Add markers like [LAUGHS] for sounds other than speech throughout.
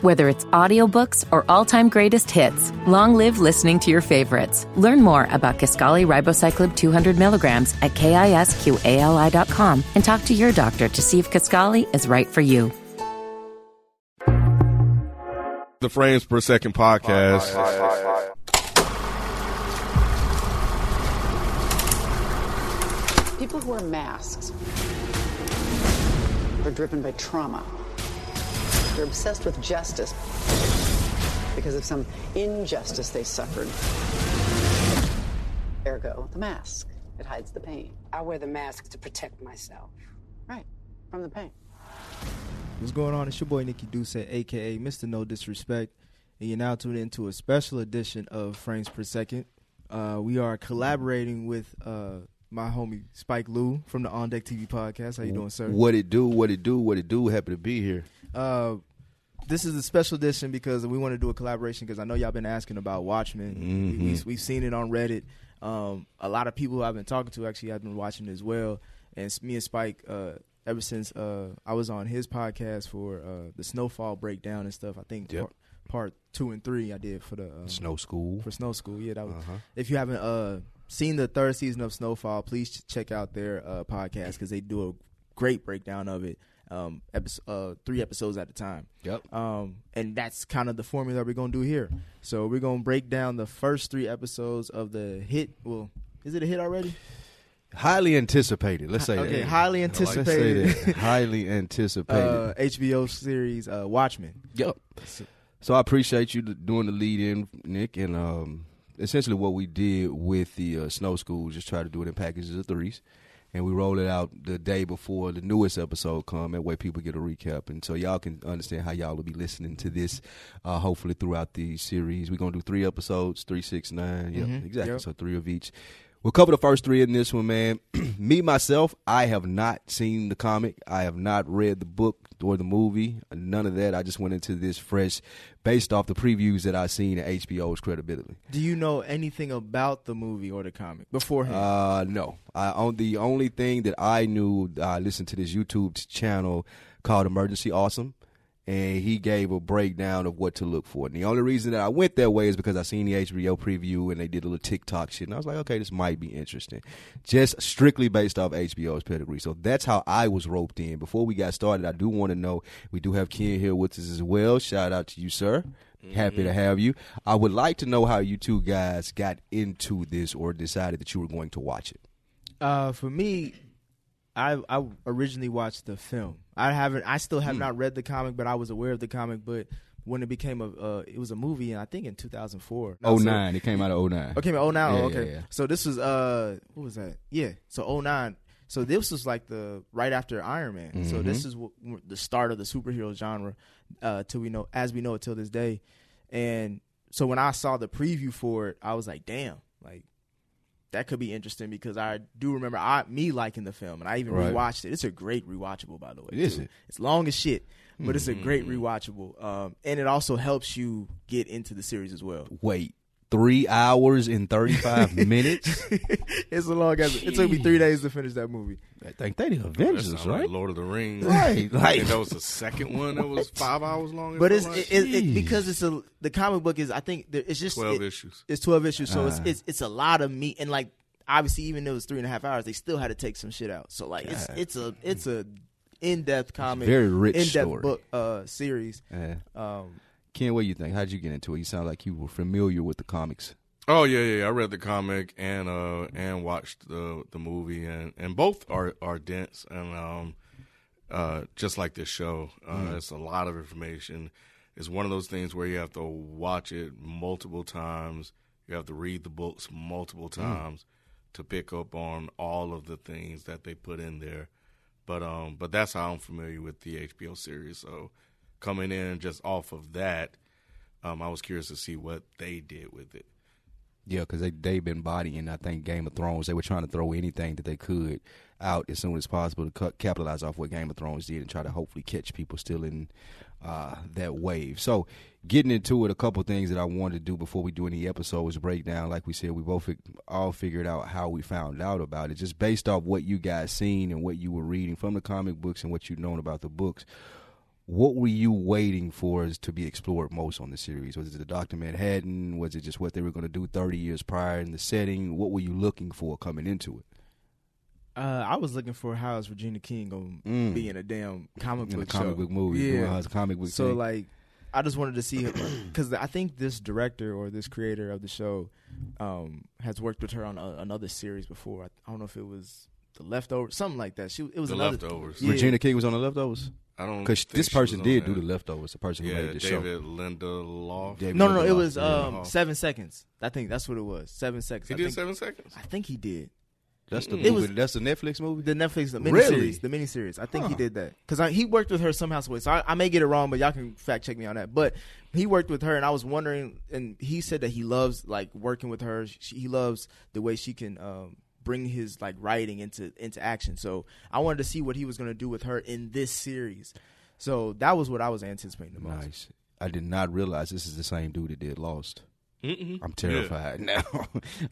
Whether it's audiobooks or all-time greatest hits, long live listening to your favorites. Learn more about Kisqali Ribociclib 200 milligrams at kisqali.com and talk to your doctor to see if Kisqali is right for you. The Frames Per Second podcast. People who wear masks are driven by trauma. They're obsessed with justice because of some injustice they suffered. Ergo, the mask. It hides the pain. I wear the mask to protect myself. Right. From the pain. What's going on? It's your boy Nikki Duce, aka Mr. No Disrespect, and you're now tuned into a special edition of Frames Per Second. Uh, we are collaborating with uh, my homie Spike Lou from the On Deck TV podcast. How you doing, sir? What it do? What it do? What it do? Happy to be here. Uh, this is a special edition because we want to do a collaboration because I know y'all been asking about Watchmen. Mhm. We, we, have seen it on Reddit. Um, a lot of people who I've been talking to actually have been watching as well. And me and Spike, uh, ever since uh, I was on his podcast for uh, the Snowfall breakdown and stuff. I think Yep. part, part two and three I did for the uh, Snow School. for Snow School. Yeah, that was. Uh-huh. If you haven't uh, seen the third season of Snowfall, please check out their uh, podcast because they do a great breakdown of it. Um, episode, uh, three episodes at a time. Yep. Um, and that's kind of the formula we're gonna do here. So we're gonna break down the first three episodes of the hit. Well, is it a hit already? Highly anticipated. Let's say okay, that. highly anticipated that. [LAUGHS] [LAUGHS] Highly anticipated. uh, HBO series uh, Watchmen. yep. So I appreciate you doing the lead in, Nick, and um, essentially what we did with the uh, Snow School, just try to do it in packages of threes. And we roll it out the day before the newest episode come. That way, people get a recap, and so y'all can understand how y'all will be listening to this. Uh, hopefully, throughout the series, we're gonna do three episodes, three, six, nine. Yep, Mhm, exactly. yep. So three of each. We'll cover the first three in this one, man. [CLEARS THROAT] Me myself, I have not seen the comic. I have not read the book or the movie. None of that. I just went into this fresh, based off the previews that I seen at HBO's credibility. Do you know anything about the movie or the comic beforehand? Uh, no. I on the only thing that I knew, I listened to this YouTube channel called Emergency Awesome, and he gave a breakdown of what to look for. And the only reason that I went that way is because I seen the HBO preview and they did a little TikTok shit, and I was like, okay, this might be interesting, just strictly based off HBO's pedigree. So that's how I was roped in. Before we got started, I do want to know we do have Ken here with us as well. Shout out to you, sir. Happy to have you. I would like to know how you two guys got into this or decided that you were going to watch it. Uh, for me, I I originally watched the film. I haven't. I still Hmm. have not read the comic, but I was aware of the comic. But when it became a, uh, it was a movie, and I think in 2004. Oh So- nine, it came out of 09. Okay, oh nine. Yeah, oh, okay. yeah, yeah. So this was uh, what was that? Yeah. So oh nine. So this was like the right after Iron Man. So Mhm. this is w- w- the start of the superhero genre, uh, till we know as we know it till this day. And so when I saw the preview for it, I was like, damn, like that could be interesting because I do remember I me liking the film and I even Right. rewatched it. It's a great rewatchable, by the way. Is too. it? It's long as shit, but it's a great Mm-hmm. rewatchable. Um, and it also helps you get into the series as well. Wait, three hours and 35 [LAUGHS] minutes? it's a long as it took me three days to finish that movie. I think they the That Avengers, sound right? like Lord of the Rings. Right, like- think that was the second one that was five hours long. But it's it, it, it, because it's a the comic book is I think there, it's just twelve it- issues. It's twelve issues, so it's, Ah. it's it's a lot of meat and like obviously even though it's three and a half hours, they still had to take some shit out. So like it's God. it's a it's a in depth comic, very rich in depth book uh series. Yeah. Um, Ken, what do you think? How'd you get into it? You sound like you were familiar with the comics. Oh yeah, yeah. I read the comic and uh and watched the the movie and and both are are dense and um uh just like this show. Uh it's a lot of information. It's one of those things where you have to watch it multiple times. You have to read the books multiple times to pick up on all of the things that they put in there. But um but that's how I'm familiar with the HBO series. So coming in just off of that, um I was curious to see what they did with it. Yeah, because they they've been bodying. I think Game of Thrones. They were trying to throw anything that they could out as soon as possible to capitalize off what Game of Thrones did and try to hopefully catch people still in uh, that wave. So, getting into it, a couple things that I wanted to do before we do any episode was break down. Like we said, we both fig- all figured out how we found out about it, just based off what you guys seen and what you were reading from the comic books and what you known about the books. What were you waiting for as to be explored most on the series? Was it the Doctor Manhattan? Was it just what they were going to do thirty years prior in the setting? What were you looking for coming into it? Uh, I was looking for how is Regina King gonna Mm. be in a damn comic in a book comic show. book movie? Yeah. comic book. So thing. like, I just wanted to see because [CLEARS THROAT] I think this director or this creator of the show um, has worked with her on a, another series before. I, I don't know if it was The Leftovers, something like that. She it was The another Leftovers. Yeah. Regina King was on the leftovers I don't because this person did that. do the leftovers. The person who Yeah, made the show. David Lindelof. David No, no, no. It was um, seven seconds. I think that's what it was. Seven seconds. He I did think, seven seconds. I think he did. That's the It movie. was- that's the Netflix movie. The Netflix the miniseries. Really? The miniseries. I think he did that because he worked with her somehow. So I, I may get it wrong, but y'all can fact check me on that. But he worked with her, and I was wondering, and he said that he loves like working with her. She, he loves the way she can um, bring his like writing into into action. So I wanted to see what he was going to do with her in this series. So that was what I was anticipating the most. Nice. I did not realize this is the same dude that did Lost. Mm-mm. I'm terrified [LAUGHS] now.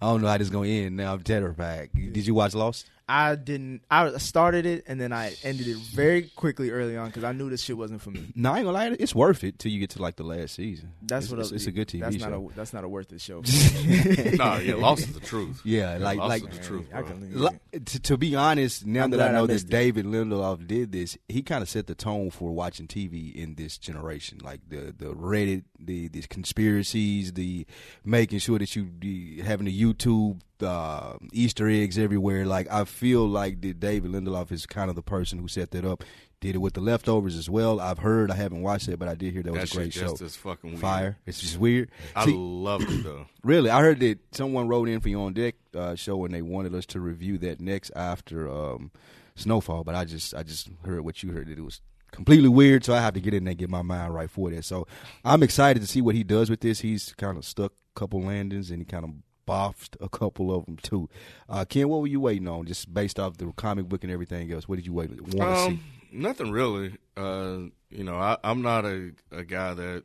I don't know how this is gonna end. Now I'm terrified. Did you watch Lost? I didn't. I started it and then I ended it very quickly early on because I knew this shit wasn't for me. No, I ain't gonna lie. It's worth it till you get to like the last season. That's it's, what it's, I, it's a good TV that's show. Not a, that's not a worth it show. [LAUGHS] [LAUGHS] nah, yeah, Lost is the truth. Yeah, like- Lost like- is the truth. I can Li- to, to be honest, now I'm that glad I I know that. David Lindelof did this, he kind of set the tone for watching TV in this generation. Like the the Reddit, the these conspiracies, the making sure that you be having the YouTube uh, Easter eggs everywhere. Like I feel like that David Lindelof is kind of the person who set that up. Did it with the leftovers as well. I've heard. I haven't watched it, but I did hear that was a great show. just fucking weird. Fire. It's just weird. I See, loved it though. [CLEARS THROAT] Really, I heard that someone wrote in for you on deck uh, show and they wanted us to review that next after um, Snowfall. But I just, I just heard what you heard that it was completely weird, so I have to get in there and get my mind right for that. So I'm excited to see what he does with this. He's kind of stuck a couple landings and he kind of boffed a couple of them too. Uh, Ken, what were you waiting on? Just based off the comic book and everything else, what did you wait want to Um, see? nothing really. Uh, you know, I, I'm not a, a guy that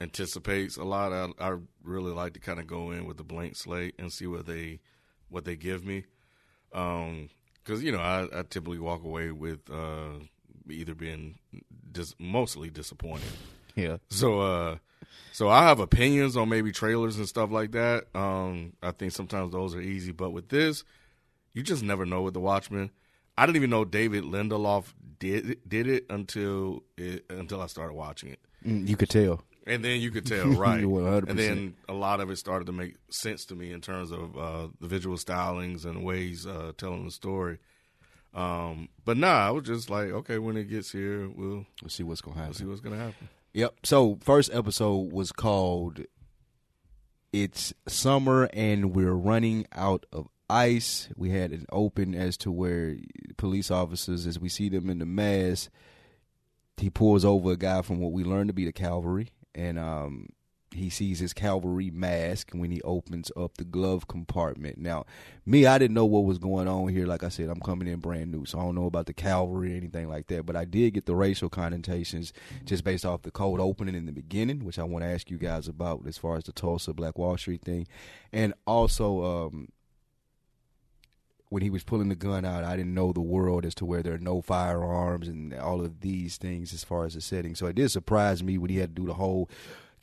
anticipates a lot. I, I really like to kind of go in with a blank slate and see what they what they give me. Um 'cause because you know I, I typically walk away with uh, either being dis- mostly disappointed. Yeah, So uh so I have opinions on maybe trailers and stuff like that. Um I think sometimes those are easy, but with this, you just never know with the Watchmen. I didn't even know David Lindelof did did it until it, until I started watching it. Mm, you could tell. And then you could [LAUGHS] tell, right? 100%. And then a lot of it started to make sense to me in terms of uh, the visual stylings and ways uh, telling the story. Um, but nah, I was just like, okay, when it gets here, we'll, Let's see what's gonna happen. we'll see what's gonna happen. Yep. So first episode was called "It's Summer and We're Running Out of Ice." We had an open as to where police officers, as we see them in the mass, he pulls over a guy from what we learned to be the cavalry, and um, he sees his cavalry mask when he opens up the glove compartment. Now, me, I didn't know what was going on here. Like I said, I'm coming in brand new, so I don't know about the cavalry or anything like that. But I did get the racial connotations just based off the cold opening in the beginning, which I want to ask you guys about as far as the Tulsa Black Wall Street thing, and also. Um, when he was pulling the gun out, I didn't know the world as to where there are no firearms and all of these things as far as the setting. So it did surprise me when he had to do the whole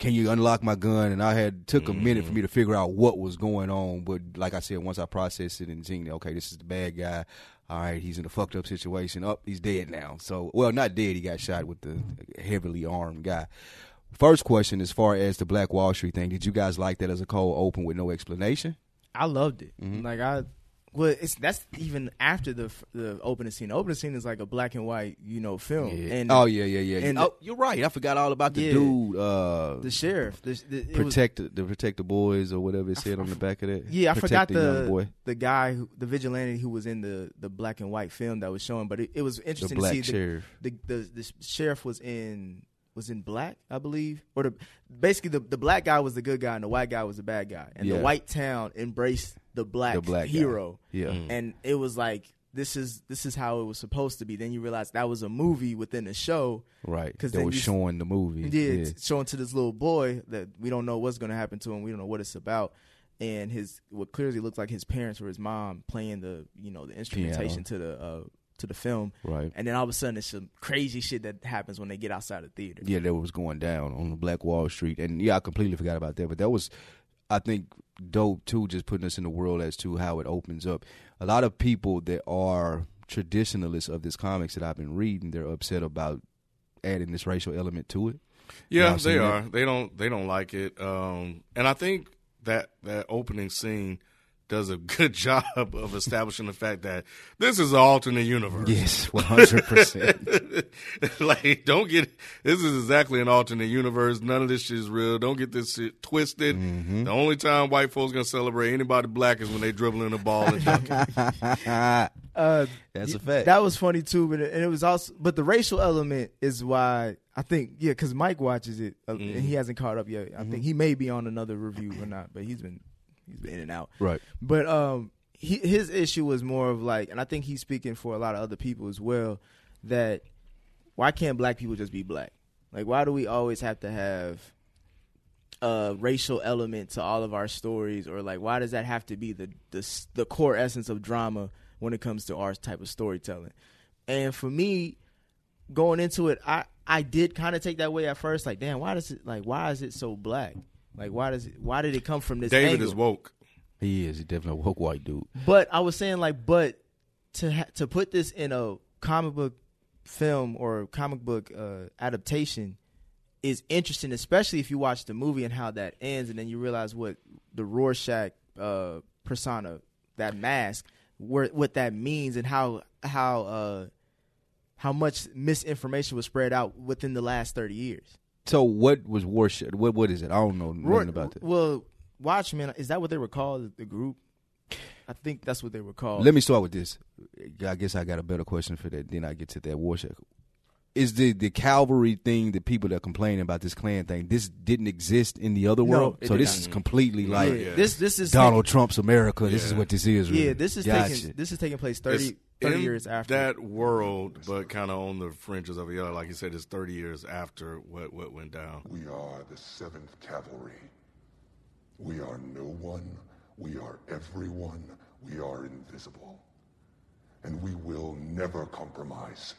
can you unlock my gun and I had took a minute for me to figure out what was going on. But like I said, once I processed it and seen okay, this is the bad guy. All right, he's in a fucked up situation. Up, oh, he's dead now. So well, not dead. He got shot with the heavily armed guy. First question, as far as the Black Wall Street thing, did you guys like that as a cold open with no explanation? I loved it. Mm-hmm. Like I, well, it's that's even after the the opening scene. The opening scene is like a black and white, you know, film. And oh yeah, yeah, yeah. and oh, you're right. I forgot all about the Yeah. dude. Uh, the sheriff, the, the, it was- protect the, protect the boys or whatever it said on the back of that. Yeah, I Protect forgot the boy. the guy, who, the vigilante who was in the the black and white film that was showing. But it, it was The interesting black to see sheriff. The, the the the sheriff was in was in black, I believe, or the basically the the black guy was the good guy and the white guy was the bad guy, and Yeah. the white town embraced the black, The black guy. hero. Yeah. and it was like this is this is how it was supposed to be. Then you realize that was a movie within the show. Right. 'Cause They then were you showing the movie. Yeah, Yeah. showing to this little boy that we don't know what's going to happen to him. We don't know what it's about. And his what clearly looks like his parents or his mom playing the you know the instrumentation to the uh, to the film, Right. And then all of a sudden, it's some crazy shit that happens when they get outside the theater. yeah, that was going down on the Black Wall Street, and yeah, I completely forgot about that. But that was, I think, dope too. Just putting us in the world as to how it opens up. A lot of people that are traditionalists of this comics that I've been reading, they're upset about adding this racial element to it. Yeah, they that? are. They don't. They don't like it. Um, and I think that that opening scene does a [LAUGHS] good job of establishing the fact that this is an alternate universe. Yes, one hundred percent. [LAUGHS] like, don't get this is exactly an alternate universe. None of this shit is real. Don't get this shit twisted. Mm-hmm. The only time white folks gonna celebrate anybody black is when they dribbling the ball and dunking. [LAUGHS] Uh, That's a fact. That was funny too, but it, and it was also, but the racial element is why I think, yeah, because Mike watches it uh, and Mm-hmm. he hasn't caught up yet. I think he may be on another review or not, but he's been he's been in and out. Right. But um, he, his issue was more of like, and I think he's speaking for a lot of other people as well. That why can't black people just be black? Like, why do we always have to have a racial element to all of our stories, or like, why does that have to be the the the core essence of drama when it comes to our type of storytelling? And for me, going into it, I I did kind of take that way at first. Like, damn, why does it like why is it so black? Like, why does it why did it come from this? David angle? is woke. He is. He definitely a woke white dude. But I was saying like, but to ha- to put this in a comic book film or comic book uh, adaptation is interesting, especially if you watch the movie and how that ends, and then you realize what the Rorschach uh, persona, that mask, where, what that means, and how how uh, how much misinformation was spread out within the last thirty years. So what was Rorschach? What what is it? I don't know nothing Ror- about that. Well, Watchmen is that what they were called? The group. I think that's what they were called. Let me start with this. I guess I got a better question for that. Then I get to that Rorschach. Is the the cavalry thing the people that are complaining about this Klan thing? This didn't exist in the other No, world, it so this not. is completely like yeah, this this is Donald Trump's America. This is what this is. Really. Yeah, this is gotcha. taking this is taking place 30, 30 years after. that world, but kind of on the fringes of it. Yeah, like you said, it's thirty years after what what went down. We are the Seventh Cavalry. We are no one. We are everyone. We are invisible. And we will never compromise.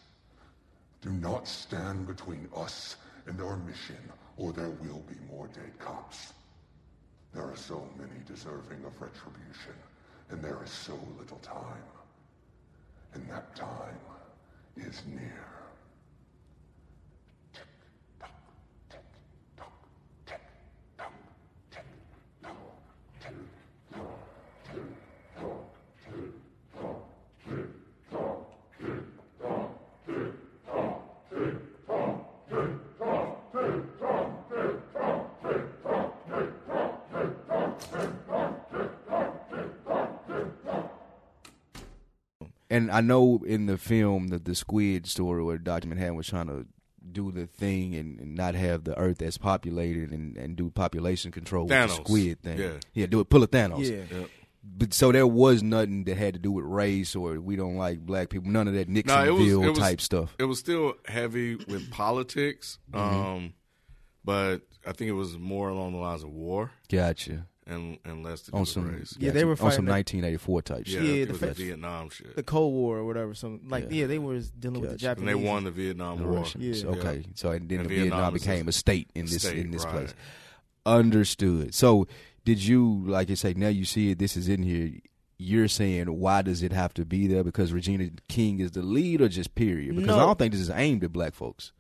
Do not stand between us and our mission, or there will be more dead cops. There are so many deserving of retribution, and there is so little time. And that time is near. And I know in the film, that the squid story where Dr. Manhattan was trying to do the thing and, and not have the Earth as populated and, and do population control with the squid thing. Yeah. yeah, do it. Pull a Thanos. yeah. Yep. But so there was nothing that had to do with race or we don't like black people. None of that No, Nixonville it was, it was type stuff. It was still heavy with [COUGHS] politics, Mm-hmm. um, but I think it was more along the lines of war Gotcha. And and less to do On with some race. Yeah, gotcha. they were on some 1984 type Yeah, shit. Yeah, it the was fa- the Vietnam shit. the Cold War or whatever. Some like Yeah. yeah, they were dealing with the Japanese. and they won the Vietnam The War. Russians. Yeah. Okay, so and then And the Vietnam Vietnam became a a state in this state, in this right. place. Understood. So did you like you say now you see it? This is in here. You're saying why does it have to be there? Because Regina King is the lead, or just period? Because I don't think this is aimed at black folks.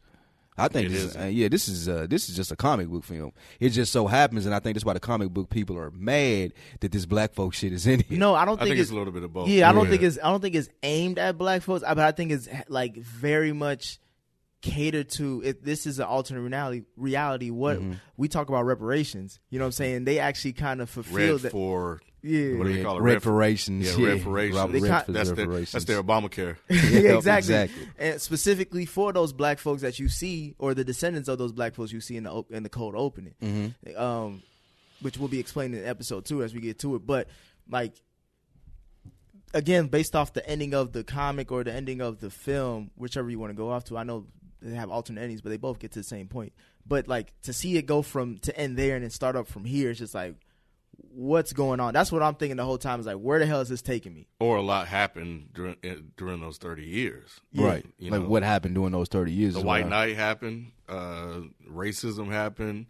I think It this is, uh, yeah, this is uh, this is just a comic book film. It just so happens, and I think that's why the comic book people are mad that this black folk shit is in here. No, I don't I think, think it's it's a little bit of both. Yeah, I don't Yeah. think it's I don't think it's aimed at black folks, but I think it's like very much catered to. If this is an alternate reality, reality, what Mm-hmm. we talk about reparations. You know what I'm saying? They actually kind of fulfill that. for yeah, what do you call it? Red Red reparations. Yeah, yeah. reparations. Robert They ca- Redford's that's their that's their Obamacare. [LAUGHS] yeah, exactly. exactly. And specifically for those black folks that you see, or the descendants of those black folks you see in the in the cold opening, Mm-hmm. um, which will be explained in episode two as we get to it. But like again, based off the ending of the comic or the ending of the film, whichever you want to go off to, I know they have alternate endings, but they both get to the same point. But like to see it go from to end there and then start up from here, it's just like what's going on. That's what I'm thinking the whole time. Is like, where the hell is this taking me? Or a lot happened during eh, during those thirty years. Right. You like know, what happened during those 30 years? The is White what I- Knight happened. Uh, racism happened.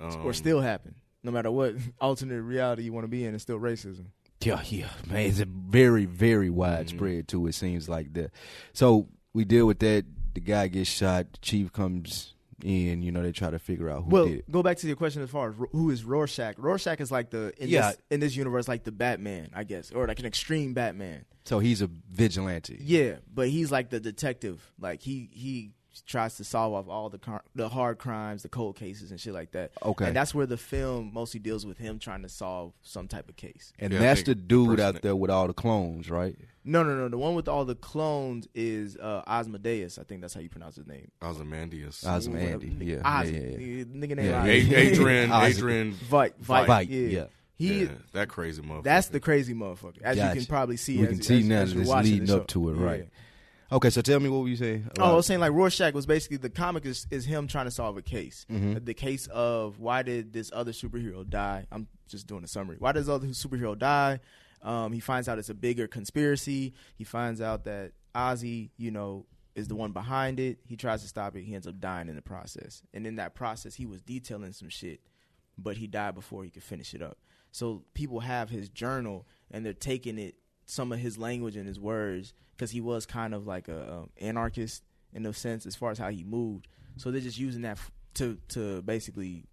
Um, or still happen. No matter what [LAUGHS] alternate reality you want to be in, it's still racism. Yeah, yeah, man, it's a very, very widespread too. It seems like that. So we deal with that. The guy gets shot. The chief comes in. You know, they try to figure out who well, did. it. go back to your question as far as who is Rorschach. Rorschach is like the in Yeah. this in this universe like the Batman, I guess, or like an extreme Batman. So he's a vigilante. Yeah, but he's like the detective. Like he he tries to solve off all the car- the hard crimes, the cold cases, and shit like that. Okay. and that's where the film mostly deals with him trying to solve some type of case. And Yeah, that's the the dude person out there with all the clones, right? No, no, no. The one with all the clones is uh, Osmodeus. I think that's how you pronounce his name. Ozymandias. Ozymandias. Yeah, Oz- yeah, yeah, yeah. Nigga name Yeah, Oz. A- Adrian, Isaac. Adrian, Veidt, Veidt, Veidt, yeah. yeah. He, yeah, that crazy motherfucker. that's the crazy motherfucker. As you Gotcha. can probably see, We as, can see as- now as that you're it's watching leading the up show. to it, Yeah. right? Okay, so tell me what were you saying? Oh, I was saying like Rorschach was basically the comic is, is him trying to solve a case. Mm-hmm. The case of why did this other superhero die? I'm just doing a summary. Why does the other superhero die? Um, he finds out it's a bigger conspiracy. He finds out that Ozzy, you know, is the one behind it. He tries to stop it. He ends up dying in the process. And in that process, he was detailing some shit, but he died before he could finish it up. So people have his journal and they're taking it, some of his language and his words, because he was kind of like a um, anarchist in a sense as far as how he moved. So they're just using that f- to to basically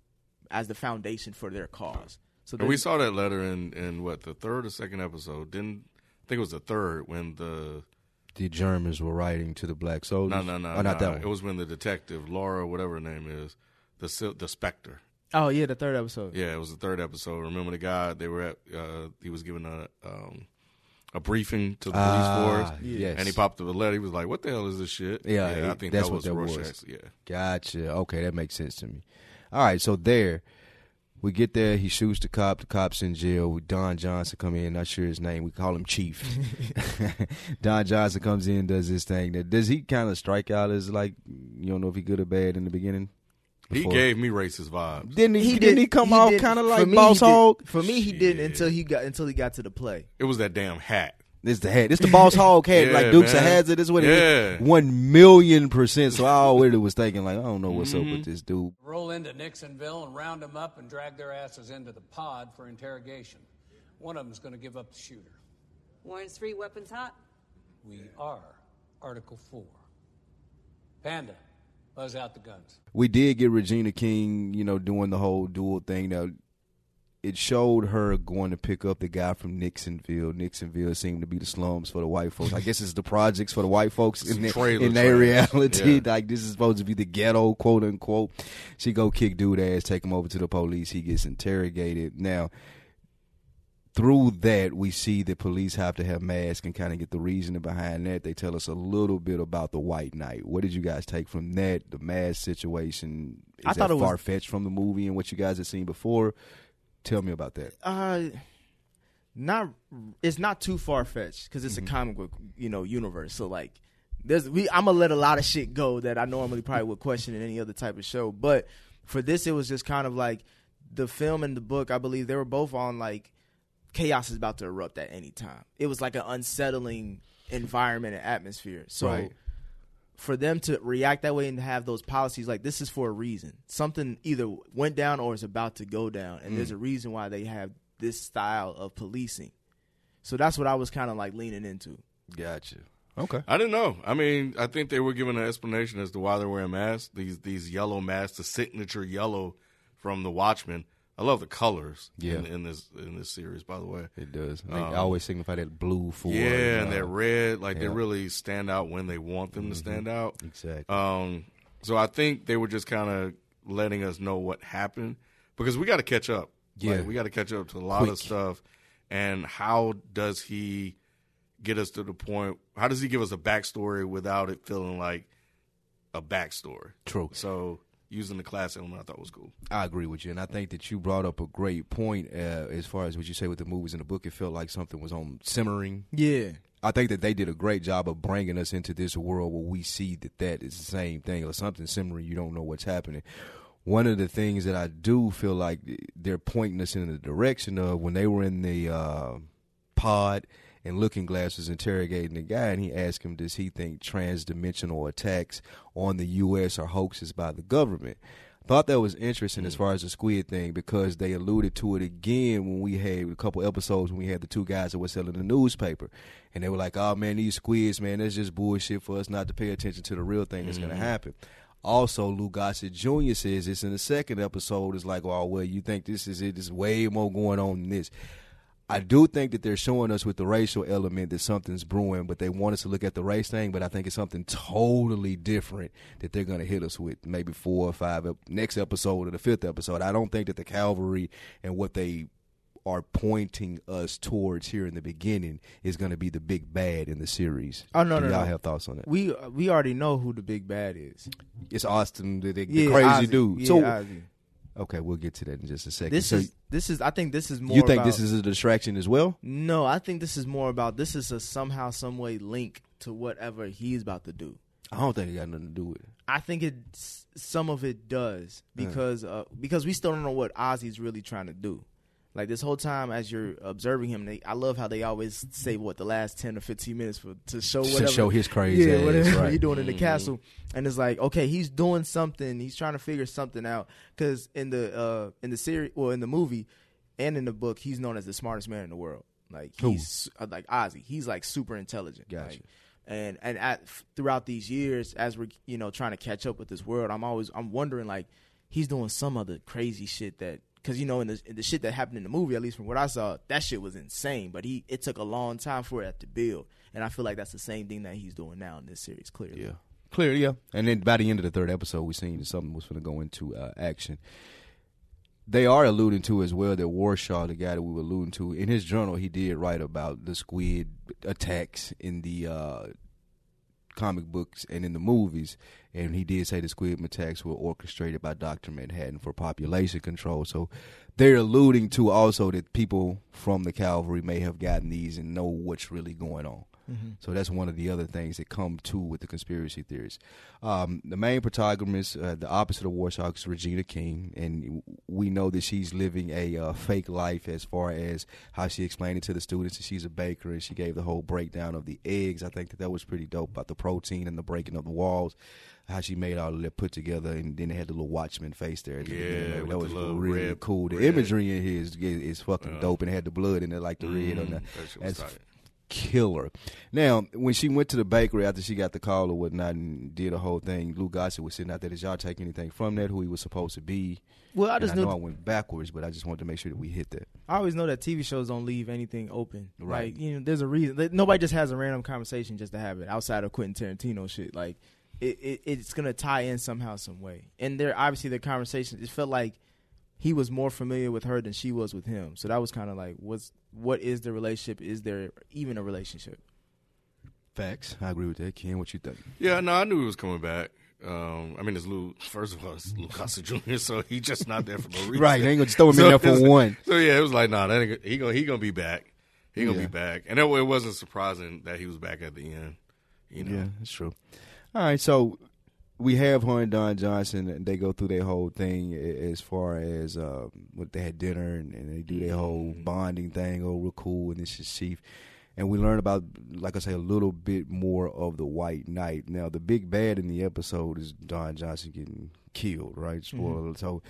as the foundation for their cause. So And we saw that letter in, in what the third or second episode. Didn't I think it was the third when the the Germans were writing to the black soldiers. no no no oh, not no. that one. It was when the detective Laura whatever her name is the the Spectre. oh yeah, the third episode. Yeah, it was the third episode. Remember the guy they were at? Uh, he was giving a um, a briefing to the police Ah, force, yes. and he popped up a letter. He was like, "What the hell is this shit?" Yeah, I it- think that's that what was that was. Yeah, Gotcha. Okay, that makes sense to me. All right, so there, we get there. He shoots the cop. The cop's in jail. Don Johnson come in. Not sure his name. We call him Chief. [LAUGHS] [LAUGHS] Don Johnson comes in, does this thing. Does he kind of strike out as like you don't know if he good or bad in the beginning? he gave me racist vibes. Didn't he? He didn't he come he off kind of like me, Boss did- Hog? For me, he didn't until he got until he got to the play. It was that damn hat. This the head. This the Boss Hogg [LAUGHS] head. Yeah, like Dukes of man. Hazzard. This is what it Yeah. is. One million percent. So I already was thinking like I don't know what's up Mm-hmm. with this dude. roll into Nixonville and round them up and drag their asses into the pod for interrogation. One of them's going to give up the shooter. Warren's three weapons hot. We are Article 4. Panda, buzz out the guns. we did get Regina King, you know, doing the whole dual thing. Now, it showed her going to pick up the guy from Nixonville. Nixonville seemed to be the slums for the white folks. I guess it's the projects for the white folks in, Some their- in their trash. reality. Yeah. Like this is supposed to be the ghetto, quote unquote. She go kick dude ass, take him over to the police. He gets interrogated. Now, through that, we see that police have to have masks and kind of get the reasoning behind that. They tell us a little bit about the White Night. What did you guys take from that? The mask situation is I thought that it was- far fetched from the movie and what you guys had seen before. Tell me about that. Uh, not it's not too far fetched because it's Mm-hmm. a comic book, you know, universe. So like, there's we I'm gonna let a lot of shit go that I normally probably would question in any other type of show. But for this, it was just kind of like the film and the book. I believe they were both on like chaos is about to erupt at any time. It was like an unsettling environment and atmosphere. So Right. For them to react that way and have those policies like this is for a reason. Something either went down or is about to go down, and Mm. there's a reason why they have this style of policing. So that's what I was kind of like leaning into. Gotcha. Okay. I didn't know. I mean, I think they were given an explanation as to why they're wearing masks. These these yellow masks, the signature yellow from the Watchmen. I love the colors Yeah. in, in this in this series. By the way, It does. They always signify that blue for Um, yeah, uh, and they're red. Like they yeah. Mm-hmm. really stand out when they want them to stand out. Exactly. Um, so I think they were just kind of letting us know what happened because we got to catch up. Yeah. Like, we got to catch up to a lot Quick. of stuff. And how does he get us to the point? How does he give us a backstory without it feeling like a backstory? True. So using the class element, I thought was cool. I agree with you, and I think that you brought up a great point uh, as far as what you say with the movies and the book. It felt like something was on simmering. Yeah, I think that they did a great job of bringing us into this world where we see that that is the same thing or something simmering. You don't know what's happening. one of the things that I do feel like they're pointing us in the direction of when they were in the uh, pod and Looking Glass was interrogating the guy, and he asked him, "Does he think transdimensional attacks on the U.S. are hoaxes by the government?" Thought that was interesting as hmm. far as the squid thing because they alluded to it again when we had a couple episodes when we had the two guys that were selling the newspaper, and they were like, "Oh man, these squids, man, that's just bullshit for us not to pay attention to the real thing that's going to mm-hmm. happen." Also, Lou Gossett Jr. says this in the second episode. Is like, "Oh well, you think this is it? There's way more going on than this." I do think that they're showing us with the racial element that something's brewing, but they want us to look at the race thing. But I think it's something totally different that they're going to hit us with maybe four or five next episode or the fifth episode. I don't think that the cavalry and what they are pointing us towards here in the beginning is going to be the big bad in the series. Oh no, Do no, y'all no. have thoughts on that? We uh, we already know who the big bad is. It's Austin, the, the, Yeah, crazy Ozzy. dude. Yeah, so Ozzy. okay, we'll get to that in just a second. this so is this is. I think this is more. you think about- this is a distraction as well? No, I think this is more about this is a somehow, some way link to whatever he's about to do. I don't think it got nothing to do with it. I think it some of it does because uh, because we still don't know what Ozzy's really trying to do. Like this whole time, as you're observing him, they, I love how they always say what the last ten or fifteen minutes for to show what To show his crazy yeah, ass, whatever right. Mm-hmm. he's doing in the castle, and it's like okay, he's doing something, he's trying to figure something out. Because in the uh in the series, well, in the movie and in the book, he's known as the smartest man in the world. Like he's uh, like Ozzy, he's like super intelligent. Gotcha. Like, and and at, throughout these years as we're you know trying to catch up with this world i'm always i'm wondering like he's doing some other crazy shit that because you know in the in the shit that happened in the movie at least from what i saw that shit was insane but he it took a long time for it to build and i feel like that's the same thing that he's doing now in this series clearly Yeah. Clear, yeah. And then by the end of the third episode, we seen something was going to go into uh, action. They are alluding to as well that Rorschach, the guy that we were alluding to, in his journal, he did write about the squid attacks in the uh, comic books and in the movies. And he did say the squid attacks were orchestrated by Dr. Manhattan for population control. So they're alluding to also that people from the Calvary may have gotten these and know what's really going on. So that's one of the other things that come to with the conspiracy theories. Um, the main protagonist, uh, the opposite of Rorschach, is Regina King, and we know that she's living a uh, fake life as far as how she explained it to the students that she's a baker, and she gave the whole breakdown of the eggs. I think that that was pretty dope about the protein and the breaking of the walls. How she made all of that put together, and then they had the little Watchman face there. The Yeah, that was really red- cool. The red. imagery in here is, is, is fucking Yeah. dope, and it had the blood in it like the red on Mm, the. that shit was That's tight. Killer. Now, when she went to the bakery after she got the call or whatnot and did the whole thing, Lou Gossett was sitting out there. Did y'all take anything from that? Who he was supposed to be? well i And just I know I went backwards, but I just wanted to make sure that we hit that. I always know that TV shows don't leave anything open. Right. Like, you know, there's a reason. Nobody just has a random conversation just to have it outside of Quentin Tarantino shit. Like, it, it it's gonna tie in somehow, some way. And there, obviously, the conversation. It felt like he was more familiar with her than she was with him. So that was kind of like, what's what is the relationship? Is there even a relationship? Facts. I agree with that. Ken, what you think? Yeah, no, I knew he was coming back. Um, I mean, it's Lou. First of all, it's Lou Gossett Jr., so he's just not there for no reason. Right, they ain't gonna just throw him in there [LAUGHS] for one. So yeah, it was like, nah, that ain't, he gonna he gonna be back. He gonna Yeah. be back, and it, it wasn't surprising that he was back at the end. You know, Yeah, that's true. All right, so we have her and Don Johnson, and they go through their whole thing as far as uh, what they had dinner, and, and they do their whole bonding thing. Oh, real cool, and this is Chief. And we learn about, like I say, a little bit more of the White Night. Now, the big bad in the episode is Don Johnson getting killed, right? Spoiler. So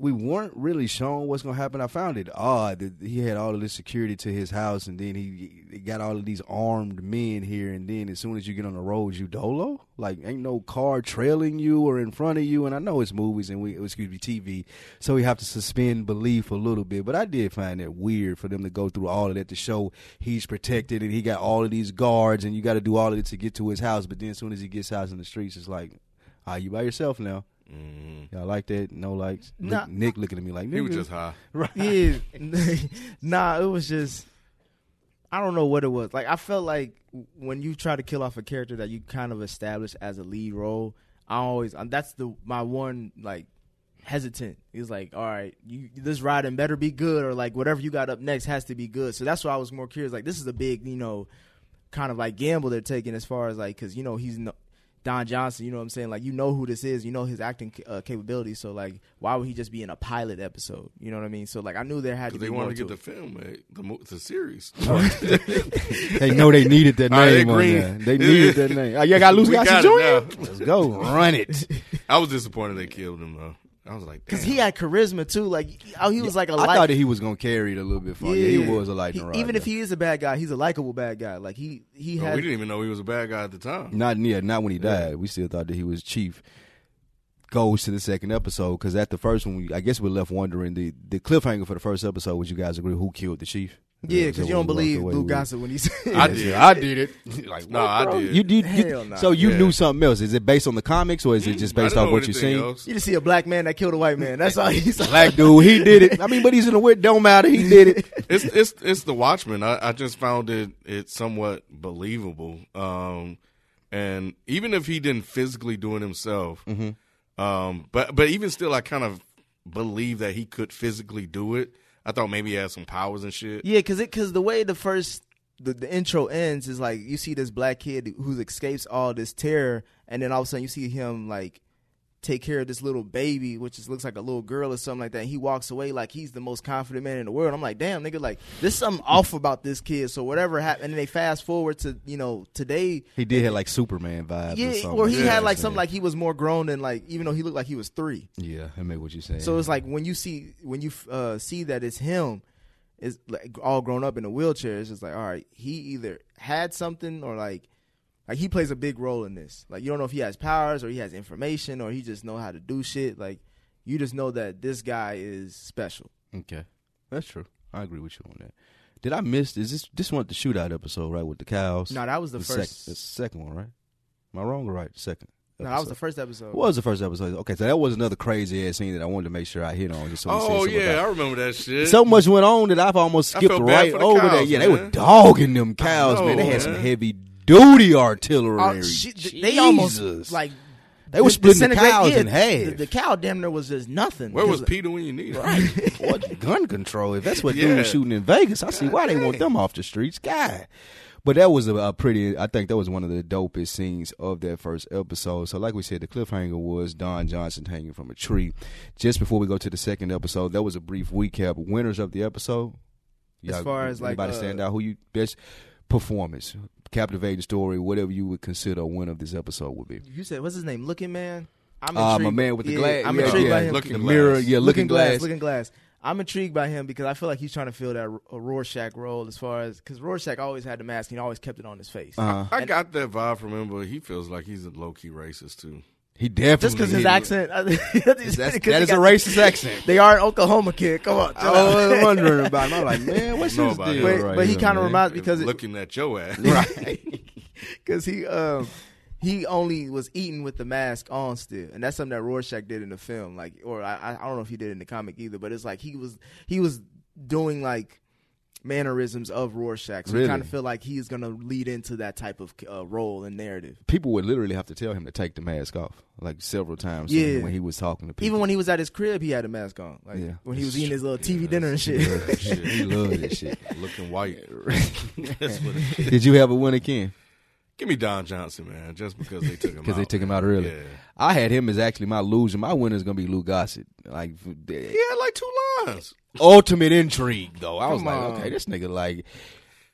we weren't really shown what's gonna happen. I found it odd that he had all of this security to his house, and then he, he got all of these armed men here, and then as soon as you get on the road, you dolo. Like ain't no car trailing you or in front of you. And I know it's movies and we excuse me TV, so we have to suspend belief a little bit. But I did find it weird for them to go through all of that to show he's protected and he got all of these guards, and you got to do all of it to get to his house. But then as soon as he gets out in the streets, it's like, are you by yourself now? Mhm. Y'all like that? No likes. Nick, Nah. Nick looking at me like he was just high. [LAUGHS] right. Yeah, [LAUGHS] nah, it was just I don't know what it was. Like I felt like when you try to kill off a character that you kind of established as a lead role, I always um, that's the my one like hesitant. He's like, all right, you this riding better be good, or like whatever you got up next has to be good. So that's why I was more curious. Like this is a big, you know, kind of like gamble they're taking as far as like because you know he's no, Don Johnson. You know what I'm saying? Like you know who this is. You know his acting uh, capabilities. So like, why would he just be in a pilot episode? You know what I mean? So like, I knew there had to Because be they more wanted to to get the film, mate, the mo- the series. [LAUGHS] They know they needed that [LAUGHS] All right, name on there. They needed that name. Oh, yeah, got [LAUGHS] Lucy We Gossett got Jr. it now. Let's go, run it. I was disappointed they killed him though. I was like, Because he had charisma too. Like he- oh, he was like a I light- thought that he was gonna carry it a little bit far. Yeah, he was a lightning rod. Even if he is a bad guy, he's a likable bad guy. Like he he But had we didn't even know he was a bad guy at the time. Not yeah, not when he died. We still thought that he was chief. Goes to the second episode because at the first one, we, I guess we're left wondering the the cliffhanger for the first episode. Would you guys agree who killed the chief? Yeah, because you don't believe away Lou? Gossett when he's I did. I did it. [LAUGHS] like, No, what, I did. You did. You, Hell nah. So you Yeah. knew something else. Is it based on the comics or is it just I based didn't off know what you anything seen? else. you just see a black man that killed a white man. That's all he's. [LAUGHS] Black dude, he did it. [LAUGHS] I mean, but he's in the weird. Don't matter. He did it. it's it's it's the Watchmen. I, I just found it it somewhat believable. Um, and even if he didn't physically do it himself, um, but but even still, I kind of believe that he could physically do it. I thought maybe he had some powers and shit. Yeah, because it because the way the first the, the intro ends is like you see this black kid who escapes all this terror, and then all of a sudden you see him like take care of this little baby, which is, looks like a little girl or something like that. And he walks away like he's the most confident man in the world. I'm like, damn, nigga, like there's something off about this kid. So whatever happened, and then they fast forward to you know today. He did have like Superman vibes. or Yeah, something. or he Yeah. had like something like he was more grown than like even though he looked like he was three. Yeah, I mean what you saying. So it's like when you see when you uh, see that it's him, is like all grown up in a wheelchair. It's just like all right, he either had something or like like he plays a big role in this. Like you don't know if he has powers or he has information or he just know how to do shit. Like you just know that this guy is special. Okay, that's true. I agree with you on that. Did I miss? Is this this one the shootout episode right with the cows? No, that was the sec- first- the second one, right? Am I wrong or right? Second. No, that was the first episode. What was the first episode? Okay, so that was another crazy ass scene that I wanted to make sure I hit on. Just so Oh yeah, about. I remember that shit. So much went on that I've almost skipped right over cows, that. Yeah, they were dogging them cows, know, man. They had some heavy duty artillery. Oh, shit, th- they almost Jesus. like They were splitting the disintegrate- cows yeah, in half. The, the cow damn near was just nothing. Where was Peter when you needed him? what [LAUGHS] gun control? If that's what Yeah. dude was shooting in Vegas, I see why they want them off the streets. God. But that was a, a pretty. I think that was one of the dopest scenes of that first episode. So, like we said, the cliffhanger was Don Johnson hanging from a tree. Just before we go to the second episode, that was a brief recap. Winners of the episode. As far as, like, anybody uh, stand out, who you best performance, captivating story, whatever you would consider a win of this episode would be. You said what's his name? Looking Man. I'm Uh, my man with the yeah, glass. I'm yeah, intrigued yeah. by him. Looking the Glass. mirror. Yeah, looking, glass. Looking glass. I'm intrigued by him because I feel like he's trying to fill that R- a Rorschach role as far as because Rorschach always had the mask and he always kept it on his face. Uh-huh. I got that vibe from him, but he feels like he's a low key racist too. He definitely Just because his he- accent, I think [LAUGHS] That's, that's, that is a racist [LAUGHS] accent. They are an Oklahoma kid. Come on, I was wondering about him. I'm like, [LAUGHS] man, what's Know his deal? But, right but he kind of man? reminds because it, looking at your ass. right. because he um he only was eating with the mask on still, and that's something that Rorschach did in the film. Like, or I I don't know if he did it in the comic either, but it's like he was he was doing like mannerisms of Rorschach, so Really? you kind of feel like he's gonna lead into that type of uh, role and narrative. People would literally have to tell him to take the mask off, like several times. Yeah. when he was talking to people. Even when he was at his crib, he had a mask on. Like Yeah. when he was eating his little TV dinner and shit. loved shit. He loved [LAUGHS] that shit. looking white. [LAUGHS] That's what it is. Did you have a winner, Ken? Give me Don Johnson, man, just because they took him [LAUGHS] out. Because they took him out early. Yeah. I had him as actually my loser. My winner is gonna be Lou Gossett. Like He had like two ultimate intrigue, though. I was Come like, on. okay, this nigga like.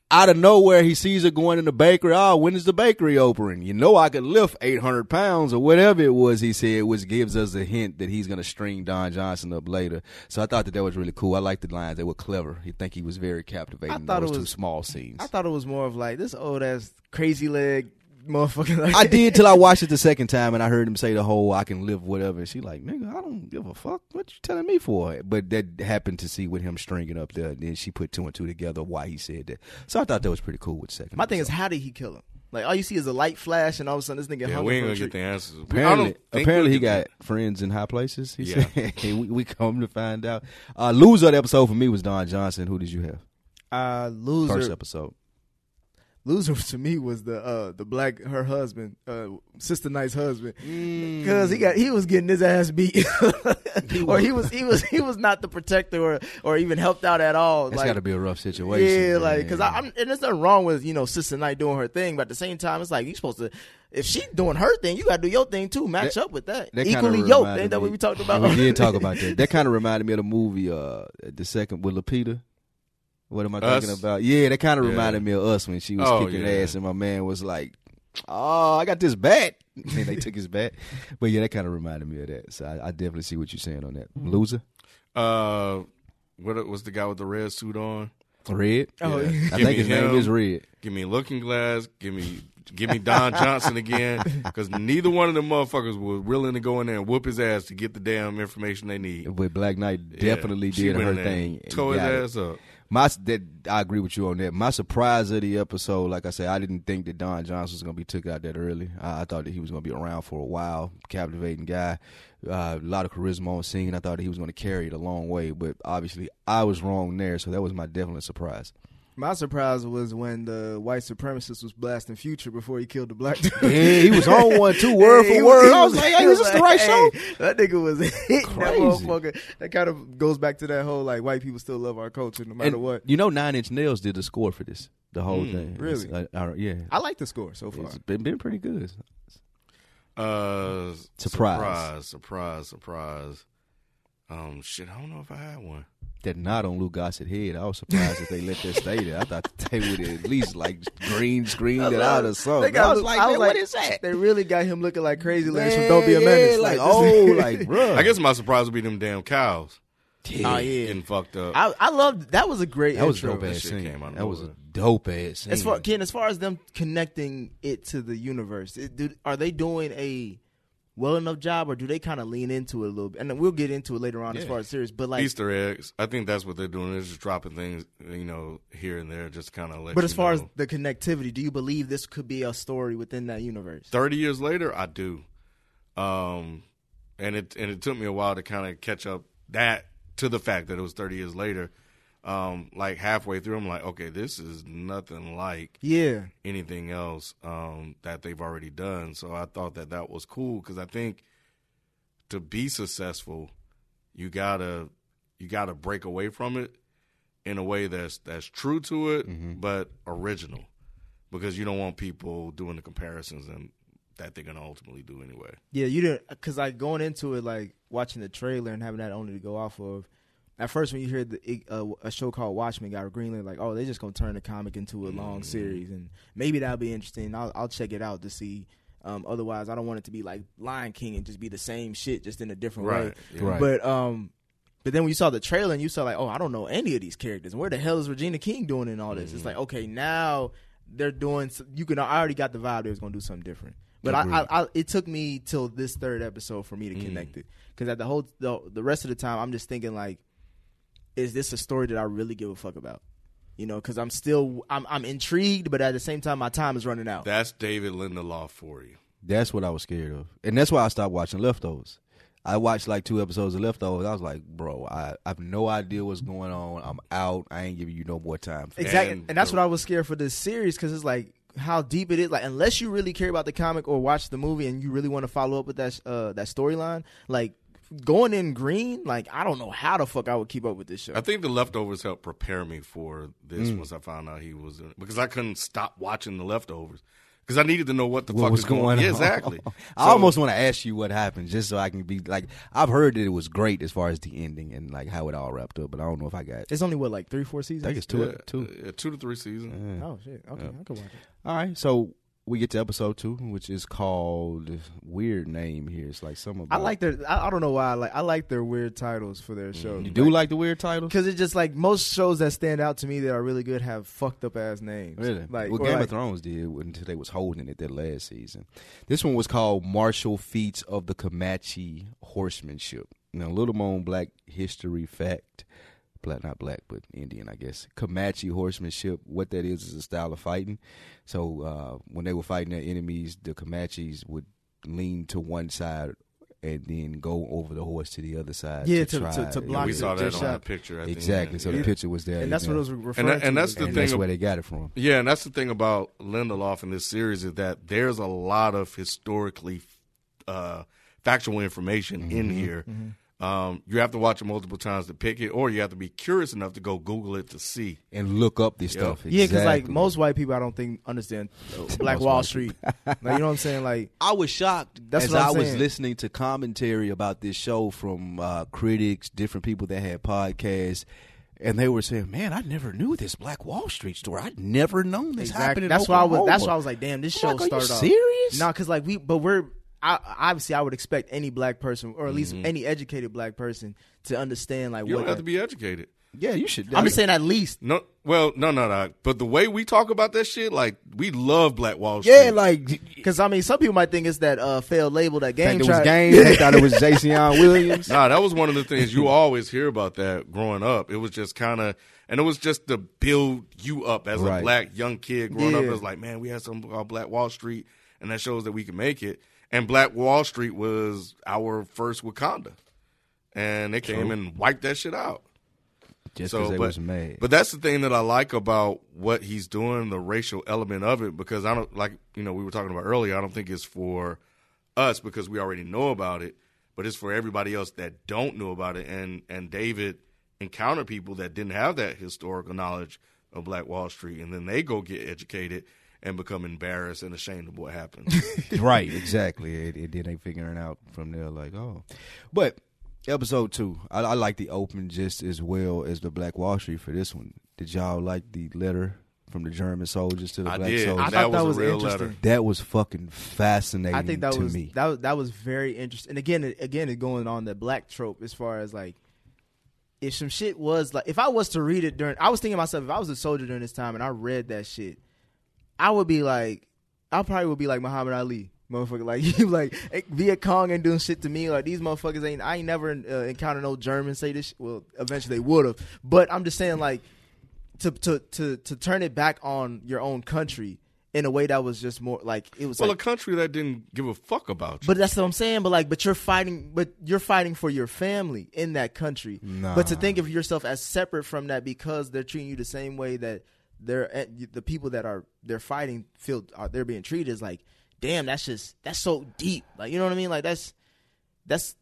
Out of nowhere, he sees her going in the bakery. Oh, when is the bakery opening? You know, I could lift 800 pounds or whatever it was he said, which gives us a hint that he's going to string Don Johnson up later. So I thought that that was really cool. I liked the lines. They were clever. He think he was very captivating I thought those it two small scenes. I thought it was more of like this old ass crazy leg motherfucker. Like, I did till I [LAUGHS] watched it the second time and I heard him say the whole "I can live whatever." And she like, "Nigga, I don't give a fuck. What you telling me for?" But that happened to see with him stringing up there. And then she put two and two together why he said that. So I thought that was pretty cool with the second. My thing is, how did he kill him? Like all you see is a light flash, and all of a sudden this nigga Yeah, hung we ain't gonna get the answers. Apparently, apparently he get got friends in high places. He Yeah. said, [LAUGHS] we, we come to find out. Uh, loser of the episode for me was Don Johnson. Who did you have? Uh, loser. First episode. Loser [LAUGHS] to me was the uh the black her husband, uh sister Night's husband, Mm. because he got he was getting his ass beat, [LAUGHS] or he was he was he was not the protector or or even helped out at all. That's like, got to be a rough situation. Yeah, man. like because I'm and there's nothing wrong with you know Sister Night doing her thing, but at the same time, it's like you're supposed to. if she doing her thing, you gotta do your thing too. Match That- up with that. That Equally yoked. reminded Ain't that what we talked [LAUGHS] about? We did talk about that. That kind of reminded me of the movie, uh, the second with Lupita. What am I Us? thinking about? Yeah, that kind of Yeah. reminded me of us when she was Oh, kicking yeah. ass, and my man was like, "Oh, I got this bat." [LAUGHS] and they took his bat. But yeah, that kind of reminded me of that. So I, I definitely see what you're saying on that. Mm-hmm. Loser, Uh, what was the guy with the red suit on? red. Oh, Yeah. yeah. I think me his name is Red. Give me Looking Glass. Give me give me Don Johnson again. [LAUGHS] Because neither one of them motherfuckers was willing to go in there and whoop his ass to get the damn information they need. But Black Knight definitely She did her thing. and and Tore his got it. ass up. My that I agree with you on that. My surprise of the episode, like I said, I didn't think that Don Johnson was going to be took out that early. I, I thought that he was going to be around for a while, captivating guy, uh, a lot of charisma on scene. I thought that he was going to carry it a long way, but obviously I was wrong there. So that was my definite surprise. My surprise was when the white supremacist was blasting Future before he killed the black dude. Yeah, he was on [LAUGHS] one too, word He for was- word. he I was like, hey, he is this the right hey, show? That nigga was [LAUGHS] hitting that Crazy. motherfucker. That kind of goes back to that whole like white people still love our culture no matter And what. you know, Nine Inch Nails did the score for this, the whole Mm, thing. really? It's, uh, uh, yeah, I like the score so far. it's been, been pretty good. Uh, Surprise. surprise, surprise, surprise. Um, shit, I don't know if I had one. That knot on Lou Gossett head. I was surprised that they let that stay there. I thought they would at least like green screen it out or something. got- I was like, man, what is that? They really got him looking like crazy legs Man, from Don't Be a yeah, Menace. like oh, oh [LAUGHS] like bro. I guess my surprise would be them damn cows oh yeah. getting fucked up. I, I loved that was a great that was intro. dope ass shit scene. came out of That was a dope ass scene. As far Ken, as far as them connecting it to the universe, it, do, are they doing a well enough job, or do they kind of lean into it a little bit? And then we'll get into it later on as far as series. But like, Easter eggs. I think that's what they're doing. They're just dropping things, you know, here and there, just kind of but as far as the connectivity, do you believe this could be a story within that universe? thirty years later, I do. Um, and it and it took me a while to kind of catch up that to the fact that it was thirty years later. Um, like halfway through, I'm like, okay, this is nothing like Yeah, anything else um, that they've already done. So I thought that that was cool because I think to be successful, you gotta you gotta break away from it in a way that's that's true to it, but original, because you don't want people doing the comparisons and that they're gonna ultimately do anyway. yeah. You didn't because like going into it, like watching the trailer and having that only to go off of. At first, when you hear the uh, a show called Watchmen got greenlit, like, oh, they're just gonna turn the comic into a long series, and maybe that'll be interesting. I'll, I'll check it out to see. Um, otherwise, I don't want it to be like Lion King and just be the same shit, just in a different way. Yeah. Right. But um, but then when you saw the trailer and you saw like, oh, I don't know any of these characters. Where the hell is Regina King doing in all this? It's like, okay, now they're doing. You can. I already got the vibe they was gonna do something different. But I, I, I, it took me till this third episode for me to connect it because at the whole the, the rest of the time I'm just thinking like, is this a story that I really give a fuck about? You know, because I'm still I'm I'm intrigued, but at the same time my time is running out. That's David Lindelof for you. That's what I was scared of, and that's why I stopped watching Leftovers. I watched like two episodes of Leftovers. I was like, bro, I, I have no idea what's going on. I'm out. I ain't giving you no more time. For Exactly, And and, that's the- what I was scared for this series because it's like how deep it is. Like unless you really care about the comic or watch the movie and you really want to follow up with that uh, that storyline, like going in green, like I don't know how the fuck I would keep up with this show. I think the leftovers helped prepare me for this mm. once I found out he was in because I couldn't stop watching the leftovers because I needed to know what the what fuck was is going on? Yeah, exactly. [LAUGHS] I almost want to ask you what happened, just so I can be like, I've heard that it was great as far as the ending and like how it all wrapped up, but I don't know if I got. it's only what like three four I seasons. think it's two. yeah, two. yeah, two to three seasons. Oh shit! Okay, I could watch it. All right, so we get to episode two, which is called weird name here. It's like some of I like their. I, I don't know why. I like I like their weird titles for their shows. You do like the weird titles? because it's just like most shows that stand out to me that are really good have fucked up ass names. Really? Like, well, Game like- of Thrones did until they was holding it that last season. This one was called Martial Feats of the Comanche Horsemanship. Now, little known black history fact, black not black but Indian, I guess. Comanche horsemanship. What that is is a style of fighting. So uh, when they were fighting their enemies, the Comanches would lean to one side. And then go over the horse to the other side. Yeah, to, to- try, to- to block know, we the- saw that on the picture. At Exactly. The So end. the picture was there. and that's you what it was referring And that- to. and that's the and thing that's ab- where they got it from. Yeah, and that's the thing about Lindelof in this series is that there's a lot of historically uh, factual information in Mm-hmm. Here Um, you have to watch it multiple times to pick it, or you have to be curious enough to go Google it to see. and look up this Yep. stuff. Yeah, because like most white people, I don't think understand [LAUGHS] Black Wall Street. like you know what I'm saying? Like [LAUGHS] I was shocked That's as what I'm I was listening to commentary about this show from uh, critics, different people that had podcasts, and they were saying, "Man, I never knew this Black Wall Street story. I'd never known this happened." in That's why I was. That's why I was like, damn, this I'm show like, are you started off serious? No, because like we, but we're. I, obviously, I would expect any black person, or at least Mm-hmm. any educated black person, to understand like You what. don't have that- to be educated. Yeah, you should. I'm just saying at least. No, well, no, no, no. But the way we talk about that shit, like we love Black Wall Street. Yeah, like Because I mean, some people might think it's that uh, failed label that game think it was tried- game. They thought it was Jason [LAUGHS] Williams. Nah, that was one of the things you always hear about that growing up. It was just kind of, and it was just to build you up as a black young kid growing up. It was like, man, we had something called Black Wall Street, and that shows that we can make it. And Black Wall Street was our first Wakanda, and they came and wiped that shit out. Just So, but, was mad. but that's the thing that I like about what he's doing, the racial element of it, because I don't like you know we were talking about earlier. I don't think it's for us because we already know about it, but it's for everybody else that don't know about it. And and David encountered people that didn't have that historical knowledge of Black Wall Street, and then they go get educated and become embarrassed and ashamed of what happened. [LAUGHS] right, exactly. And, and then they figuring out from there, like, oh. But episode two, I, I like the open just as well as the Black Wall Street for this one. Did y'all like the letter from the German soldiers to the I black did. soldiers? I that thought was, that was a real interesting. letter. that was fucking fascinating I think that to was me. that was that was very interesting. And again, it- again, it going on the black trope as far as like if some shit was like if I was to read it during, I was thinking to myself if I was a soldier during this time and I read that shit, I would be like, I probably would be like Muhammad Ali. Motherfucker, like [LAUGHS] you, like eh, Viet Cong and doing shit to me. Like these motherfuckers ain't. I ain't never uh, encountered no Germans say this. Well, eventually they would have, but I'm just saying like to to to to turn it back on your own country in a way that was just more like it was Well, like a country that didn't give a fuck about you. but that's what I'm saying. But like, but you're fighting, but you're fighting for your family in that country. But to think of yourself as separate from that because they're treating you the same way that they're the people that are they're fighting feel are they're being treated is like, damn, that's just that's so deep. Like you know what I mean? Like that's that's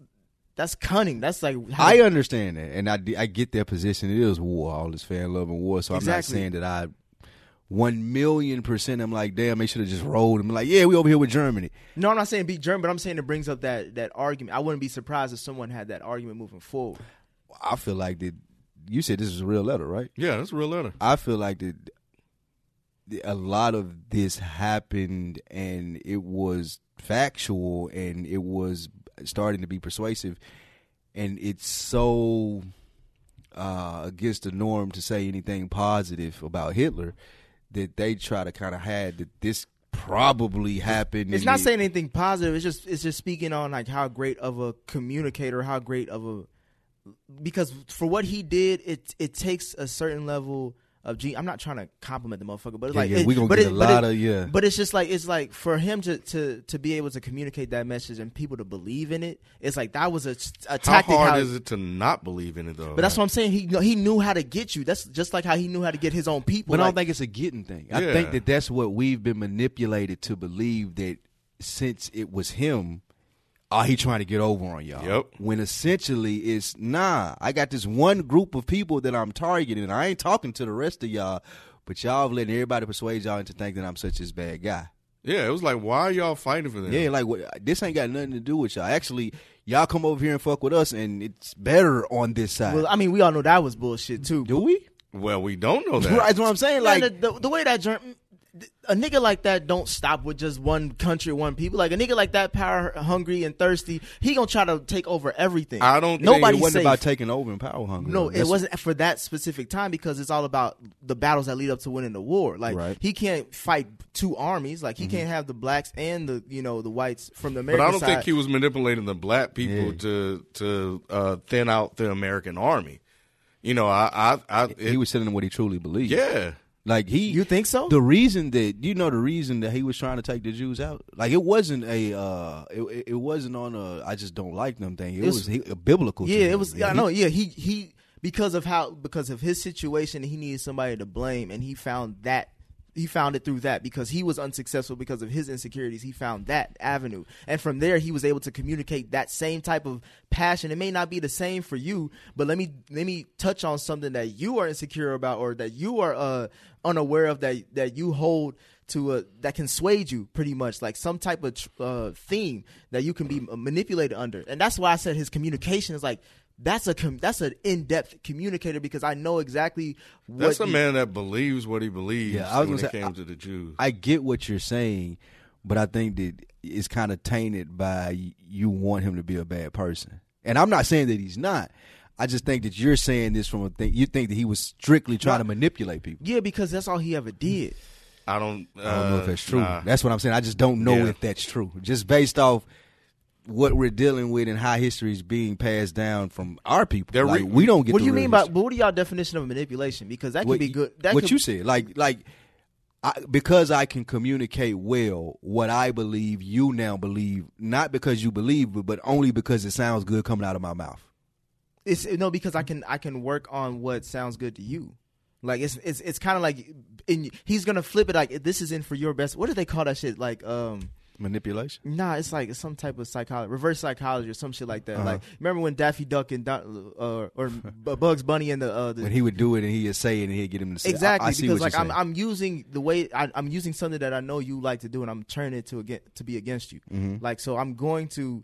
that's cunning. That's like how, I understand that, and I, I get their position. It is war, all this fan love and war. So I'm not saying that I one million percent. I'm like, damn, they should have just rolled. I'm like, yeah, we over here with Germany. no, I'm not saying beat German, but I'm saying it brings up that that argument. I wouldn't be surprised if someone had that argument moving forward. I feel like that. You said this is a real letter, right? yeah, that's a real letter. I feel like that a lot of this happened and it was factual and it was starting to be persuasive and it's so uh, against the norm to say anything positive about Hitler that they try to kind of hide that this probably happened. It's not it- saying anything positive. It's just it's just speaking on like how great of a communicator, how great of a because for what he did, it it takes a certain level of G. I'm not trying to compliment the motherfucker, but it's Yeah, like yeah, it- we gonna but get it- a lot it- of- yeah. But it's just like it's like for him to to to be able to communicate that message and people to believe in it. It's like that was a, a How tactic. hard how- is it to not believe in it though? But that's what I'm saying. He he knew how to get you. That's just like how he knew how to get his own people. But I don't think it's a getting thing. I think that that's what we've been manipulated to believe that since it was him, oh, he trying to get over on y'all. Yep. When essentially it's nah. I got this one group of people that I'm targeting. I ain't talking to the rest of y'all, but y'all have letting everybody persuade y'all into thinking that I'm such this bad guy. yeah, it was like, why are y'all fighting for them? Yeah, like what, this ain't got nothing to do with y'all. Actually, y'all come over here and fuck with us, and it's better on this side. well, I mean, we all know that was bullshit too. do we? Well, we don't know that. [LAUGHS] Right, That's what I'm saying. Man, Like the, the, the way that German, a nigga like that don't stop with just one country, one people. Like a nigga like that, power hungry and thirsty, he gonna try to take over everything. I don't Nobody wasn't safe. about taking over and power hungry. no, it wasn't for that specific time because it's all about the battles that lead up to winning the war. Like Right. he can't fight two armies. Like he can't have the blacks and the you know the whites from the But I don't side. think he was manipulating the black people Yeah. to to uh, thin out the American army. You know, I, I, I it, he was telling them what he truly believed. yeah. Like he, You think so? The reason that you know the reason that he was trying to take the Jews out, like it wasn't a, uh it, it- wasn't on a I just don't like them thing. It, was, he, a biblical. Yeah, it was. And I know. Yeah, he he because of how because of his situation, he needed somebody to blame, and he found that he found it through that because he was unsuccessful because of his insecurities. He found that avenue, and from there he was able to communicate that same type of passion. It may not be the same for you, but let me let me touch on something that you are insecure about or that you are uh, unaware of that that you hold to a that can sway you pretty much like some type of uh, theme that you can be manipulated under, and that's why I said his communication is like that's a com- that's an in depth communicator because I know exactly what That's a he- man that believes what he believes Yeah, I was when gonna it came I- to the Jews. I get what you're saying, but I think that it's kind of tainted by you want him to be a bad person. And I'm not saying that he's not. I just think that you're saying this from a thing. You think that he was strictly trying to manipulate people. Yeah, because that's all he ever did. I don't. Uh, I don't know if that's true. nah. That's what I'm saying. I just don't know Yeah. if that's true. Just based off what we're dealing with and how history is being passed down from our people. Like, re- we don't get. What do you real mean by? history. But what are y'all definition of manipulation? Because that what could be good. That what could, you said, like like I, because I can communicate well what I believe, you now believe, not because you believe, but, but only because it sounds good coming out of my mouth. It's no because I can I can work on what sounds good to you. Like it's it's it's kind of like in, he's gonna flip it like this is in for your best. What do they call that shit? Like um. Manipulation. Nah, it's like some type of psychology, reverse psychology, or some shit like that. Uh-huh. Like, remember when Daffy Duck and Don, uh, or Bugs Bunny and the, uh, the When he would do it and he'd say it and he'd get him to say exactly I, I see because like I'm. I'm using the way I, I'm using something that I know you like to do and I'm turning it to again to be against you. Mm-hmm. Like so, I'm going to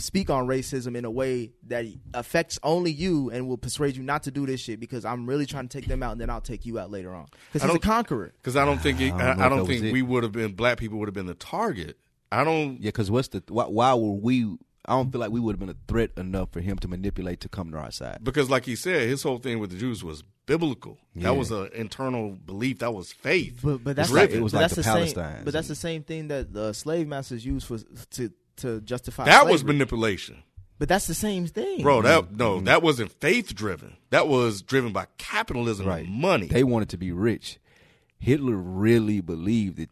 speak on racism in a way that affects only you and will persuade you not to do this shit because I'm really trying to take them out and then I'll take you out later on because I he's a conqueror. Because I don't think it, I don't I, I don't think we would have been black people would have been the target. I don't. yeah, because what's the why, why were we? I don't feel like we would have been a threat enough for him to manipulate to come to our side. Because, like he said, his whole thing with the Jews was biblical. Yeah. That was an internal belief. That was faith. But but that's It's like- like, it was but like that's the same. Palestines. But that's the same thing that the slave masters used for to to justify. that was manipulation, But that's the same thing, bro. That no, mm-hmm. that wasn't faith driven. That was driven by capitalism Right. and money. They wanted to be rich. Hitler really believed that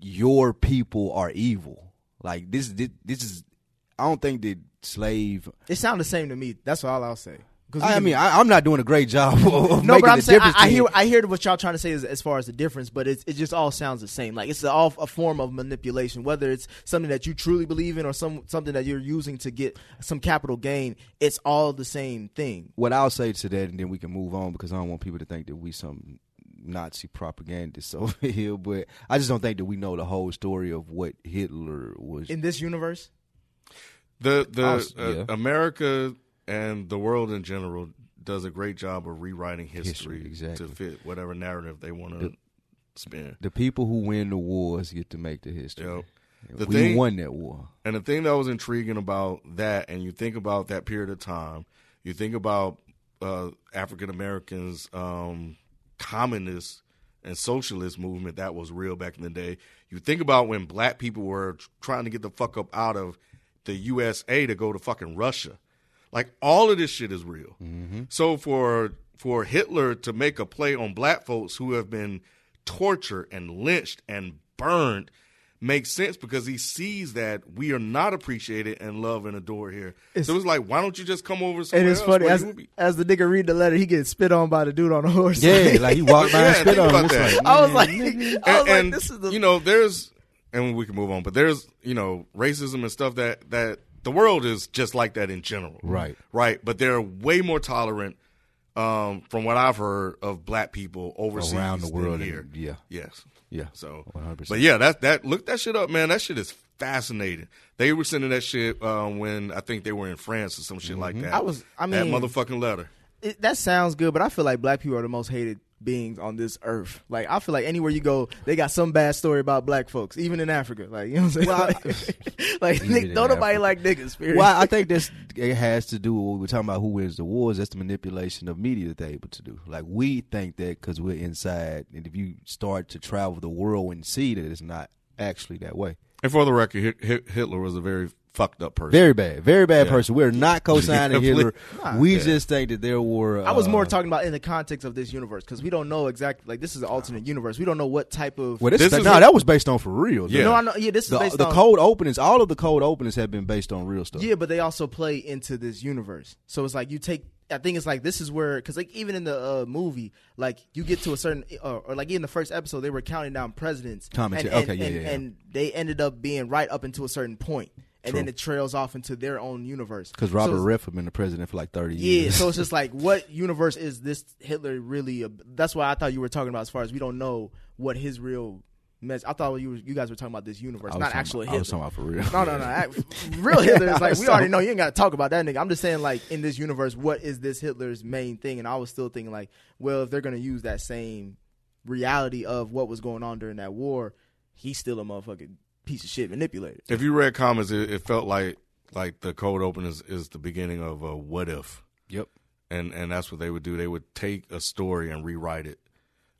your people are evil. Like this, this, this is. I don't think that slave. It sounded the same to me. That's all I'll say. 'Cause I mean, I, I'm not doing a great job [LAUGHS] of no, making but I'm the saying I, difference. I hear I hear what y'all trying to say as, as far as the difference, but it's, it just all sounds the same. Like it's all a form of manipulation, whether it's something that you truly believe in or some something that you're using to get some capital gain. It's all the same thing. what I'll say to that, and then we can move on because I don't want people to think that we some Nazi propagandists [LAUGHS] over here. But I just don't think that we know the whole story of what Hitler was. In this universe, The the Us, uh, yeah. America and the world in general does a great job of rewriting history, History, exactly. to fit whatever narrative they want to spin. the people who win the wars get to make the history. Yep. The we thing- won that war. And the thing that was intriguing about that, and you think about that period of time, you think about uh, African Americans, um, communist and socialist movement that was real back in the day. You think about when black people were trying to get the fuck up out of the USA to go to fucking Russia. Like all of this shit is real. Mm-hmm. So for for Hitler to make a play on black folks who have been tortured and lynched and burned makes sense because he sees that we are not appreciated and loved and adored here. so it's like, why don't you just come over somewhere and it's else funny as you would be? as the nigga read the letter, he gets spit on by the dude on the horse. Yeah, [LAUGHS] like he walked by Yeah, and spit on him. about It's that. like, I was like, [LAUGHS] I was and, like, and, this is the you know there's and we can move on but there's you know racism and stuff that that the world is just like that in general. Right. right. But they're way more tolerant um from what i've heard of black people overseas Around the world, here. and- yeah. yes. Yeah, so 100%. but yeah that that look that shit up man. That shit is fascinating. They were sending that shit um, when i think they were in france or some shit like Mm-hmm. that. I was- I mean, that mean- motherfucking letter. it, that sounds good, but I feel like black people are the most hated beings on this earth. Like I feel like anywhere you go, they got some bad story about black folks, even in Africa. Like you know what I'm saying? Well, like, [LAUGHS] like, Even don't nobody Africa. like niggas. Period. well, I think [LAUGHS] this it has to do with what we we're talking about. Who wins the wars? That's the manipulation of media that they're able to do. Like we think that because we're inside, and if you start to travel the world and see that it's not actually that way. and for the record Hit- Hit- hitler was a very fucked up person Very bad, very bad Yeah. person. We're not co-signing Yeah, [LAUGHS] Hitler. Nah, we yeah. just think that there were. I was more uh, talking about in the context of this universe because we don't know exactly. Like this is an alternate universe. We don't know what type of. Well, this, This is, is no, a- that was based on for real. Yeah. No, I know. Yeah, this is The, based the on. cold openings, all of the cold openings have been based on real stuff. Yeah, but they also play into this universe. So it's like you take I think it's like this is where because like even in the uh, movie, like you get to a certain or, or like in the first episode, they were counting down presidents. Commentary. And, and, Okay, yeah, and, yeah, yeah. and they ended up being right up until a certain point, and then it trails off into their own universe. Because Robert it's- Riff had been the president for like thirty yeah, years. so it's just like, what [LAUGHS] universe is this Hitler really? A, that's why I thought you were talking about as far as we don't know what his real mess. I thought you were, you guys were talking about this universe, not actual about- Hitler. I was talking about for real. No, no, no. [LAUGHS] act- Real Hitler is like we [LAUGHS] already know. You ain't got to talk about that nigga. I'm just saying, like in this universe, what is this Hitler's main thing? And I was still thinking, like, well, if they're gonna use that same reality of what was going on during that war, he's still a motherfucking piece of shit manipulator. If you read comments, it, it felt like like the cold open is, is the beginning of a what if, yep. and and that's what they would do. They would take a story and rewrite it,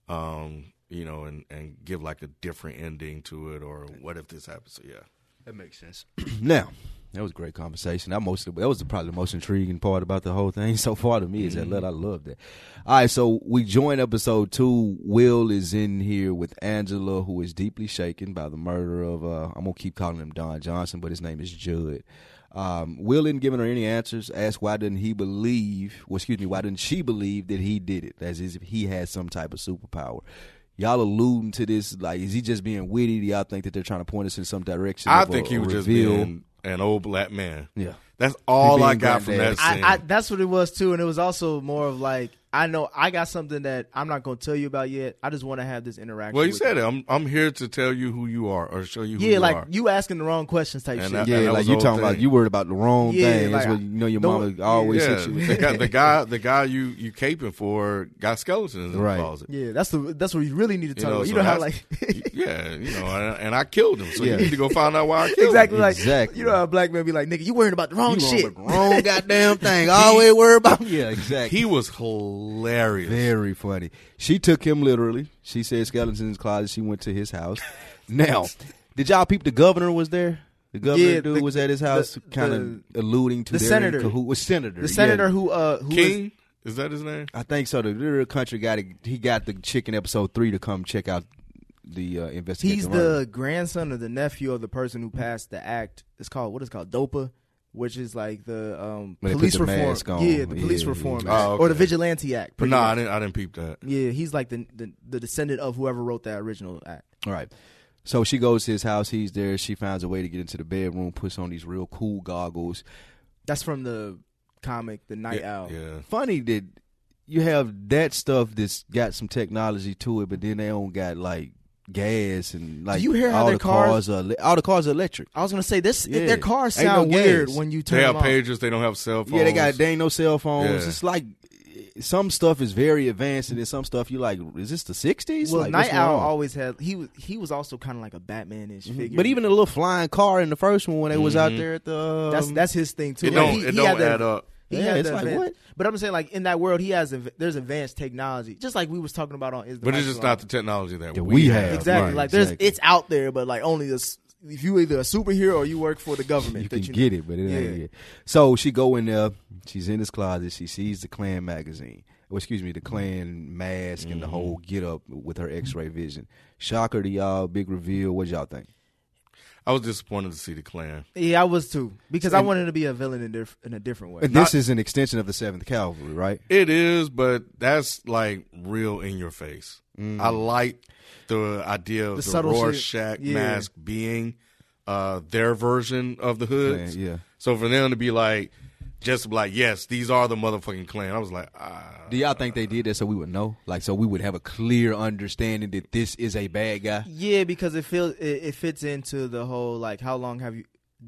um, you know, and and give like a different ending to it, or what if this happens? So yeah, That makes sense. now, that was a great conversation. That most that was probably the most intriguing part about the whole thing [LAUGHS] so far to me is that Mm-hmm. let I love that. All right, so we join episode two. Will is in here with Angela, who is deeply shaken by the murder of uh, I'm gonna keep calling him Don Johnson, but his name is Judd. Um, Will isn't giving her any answers. Asked why didn't he believe? Well, excuse me, why didn't she believe that he did it? As if he had some type of superpower. Y'all alluding to this, like, is he just being witty? Do y'all think that they're trying to point us in some direction? I of a- think he was just being an old black man. Yeah. that's all I got from that scene. I, I, that's what it was too, and it was also more of like I know I got something that I'm not going to tell you about yet. I just want to have this interaction. well, you with said you. it. I'm I'm here to tell you who you are, or show you who Yeah, you like are. you asking the wrong questions type And shit. that- Yeah, like you the talking whole about thing. you worried about the wrong Yeah, thing. That's like, what you know your mama always yeah, hit you. the guy, the guy, [LAUGHS] the guy you you caping for got skeletons in Right. the closet. yeah, that's the that's what you really need to You know, about. You so know how that's- like [LAUGHS] yeah, you know, and, and I killed him, so Yeah. you need to go find out why I killed exactly him. like Exactly. you know how black men be like, nigga, you worrying about the wrong You shit. wrong [LAUGHS] goddamn thing. Always worry about. Yeah, exactly. He was hilarious. Very funny. She took him literally. She said skeletons in his closet. She went to his house. now, did y'all peep the governor was there? The governor Yeah, dude the- was at his house, kind of alluding to the senator. Who was senator? the senator yeah. who uh who was- King is that his name? I think so. The little country guy, he got the chicken episode three to come check out the uh, investigation. he's the grandson or the nephew of the person who passed the act. It's called what is it called DOPA, which is like the um, When they put police the reform. mask on. Yeah, the police Yeah, reform yeah. act. Oh, or the vigilante act. But pretty no, I didn't. I didn't peep that. Yeah, he's like the, the the descendant of whoever wrote that original act. All right. So she goes to his house. He's there. She finds a way to get into the bedroom. Puts on these real cool goggles. That's from the comic The Night yeah, Owl. Yeah. Funny that you have that stuff that's got some technology to it, but then they don't got like gas and like you hear how all their the cars- are ele- all the cars are electric. I was gonna say this. Yeah. Their cars Ain't no sound weird gas. when you turn They have them on. pages. They don't have cell phones. Yeah, they got they ain't no cell phones. Yeah. It's like some stuff is very advanced, and then some stuff you like. Is this the sixties? Well, like, Nite Owl always had. He was he was also kind of like a Batman-ish figure. But even the little flying car in the first one when they was out there at the um, that's that's his thing too. It Like, don't. he- it he don't had the- add up. He Yeah, had it's like, advan- what? But I'm saying like in that world, he has there's advanced technology, just like we was talking about on. Is the But it's just Salon. not the technology that That we, we have. have. exactly Right, like there's exactly. it's out there, but like only this. If you either a superhero or you work for the government, you that can get it, but it ain't Yeah. it. So she go in there. She's in his closet. She sees the Klan magazine. Well, excuse me, the Klan mask and the Mm-hmm. whole get up with her X-ray vision. Shocker to y'all. Big reveal. What y'all think? I was disappointed to see the Klan. Yeah, I was too because I wanted to be a villain in, diff- in a different way. And this is an extension of the Seventh Cavalry, right? It is, but that's like real in your face. I like the idea of The the, subtle shit. Rorschach Yeah. mask being uh, their version of the hoods. Yeah, yeah. So for them to be like, just like, yes, these are the motherfucking Klan. I was like, ah. Do y'all think they did that so we would know, like, so we would have a clear understanding that this is a bad guy? Yeah, because it feels it, it fits into the whole like how long have you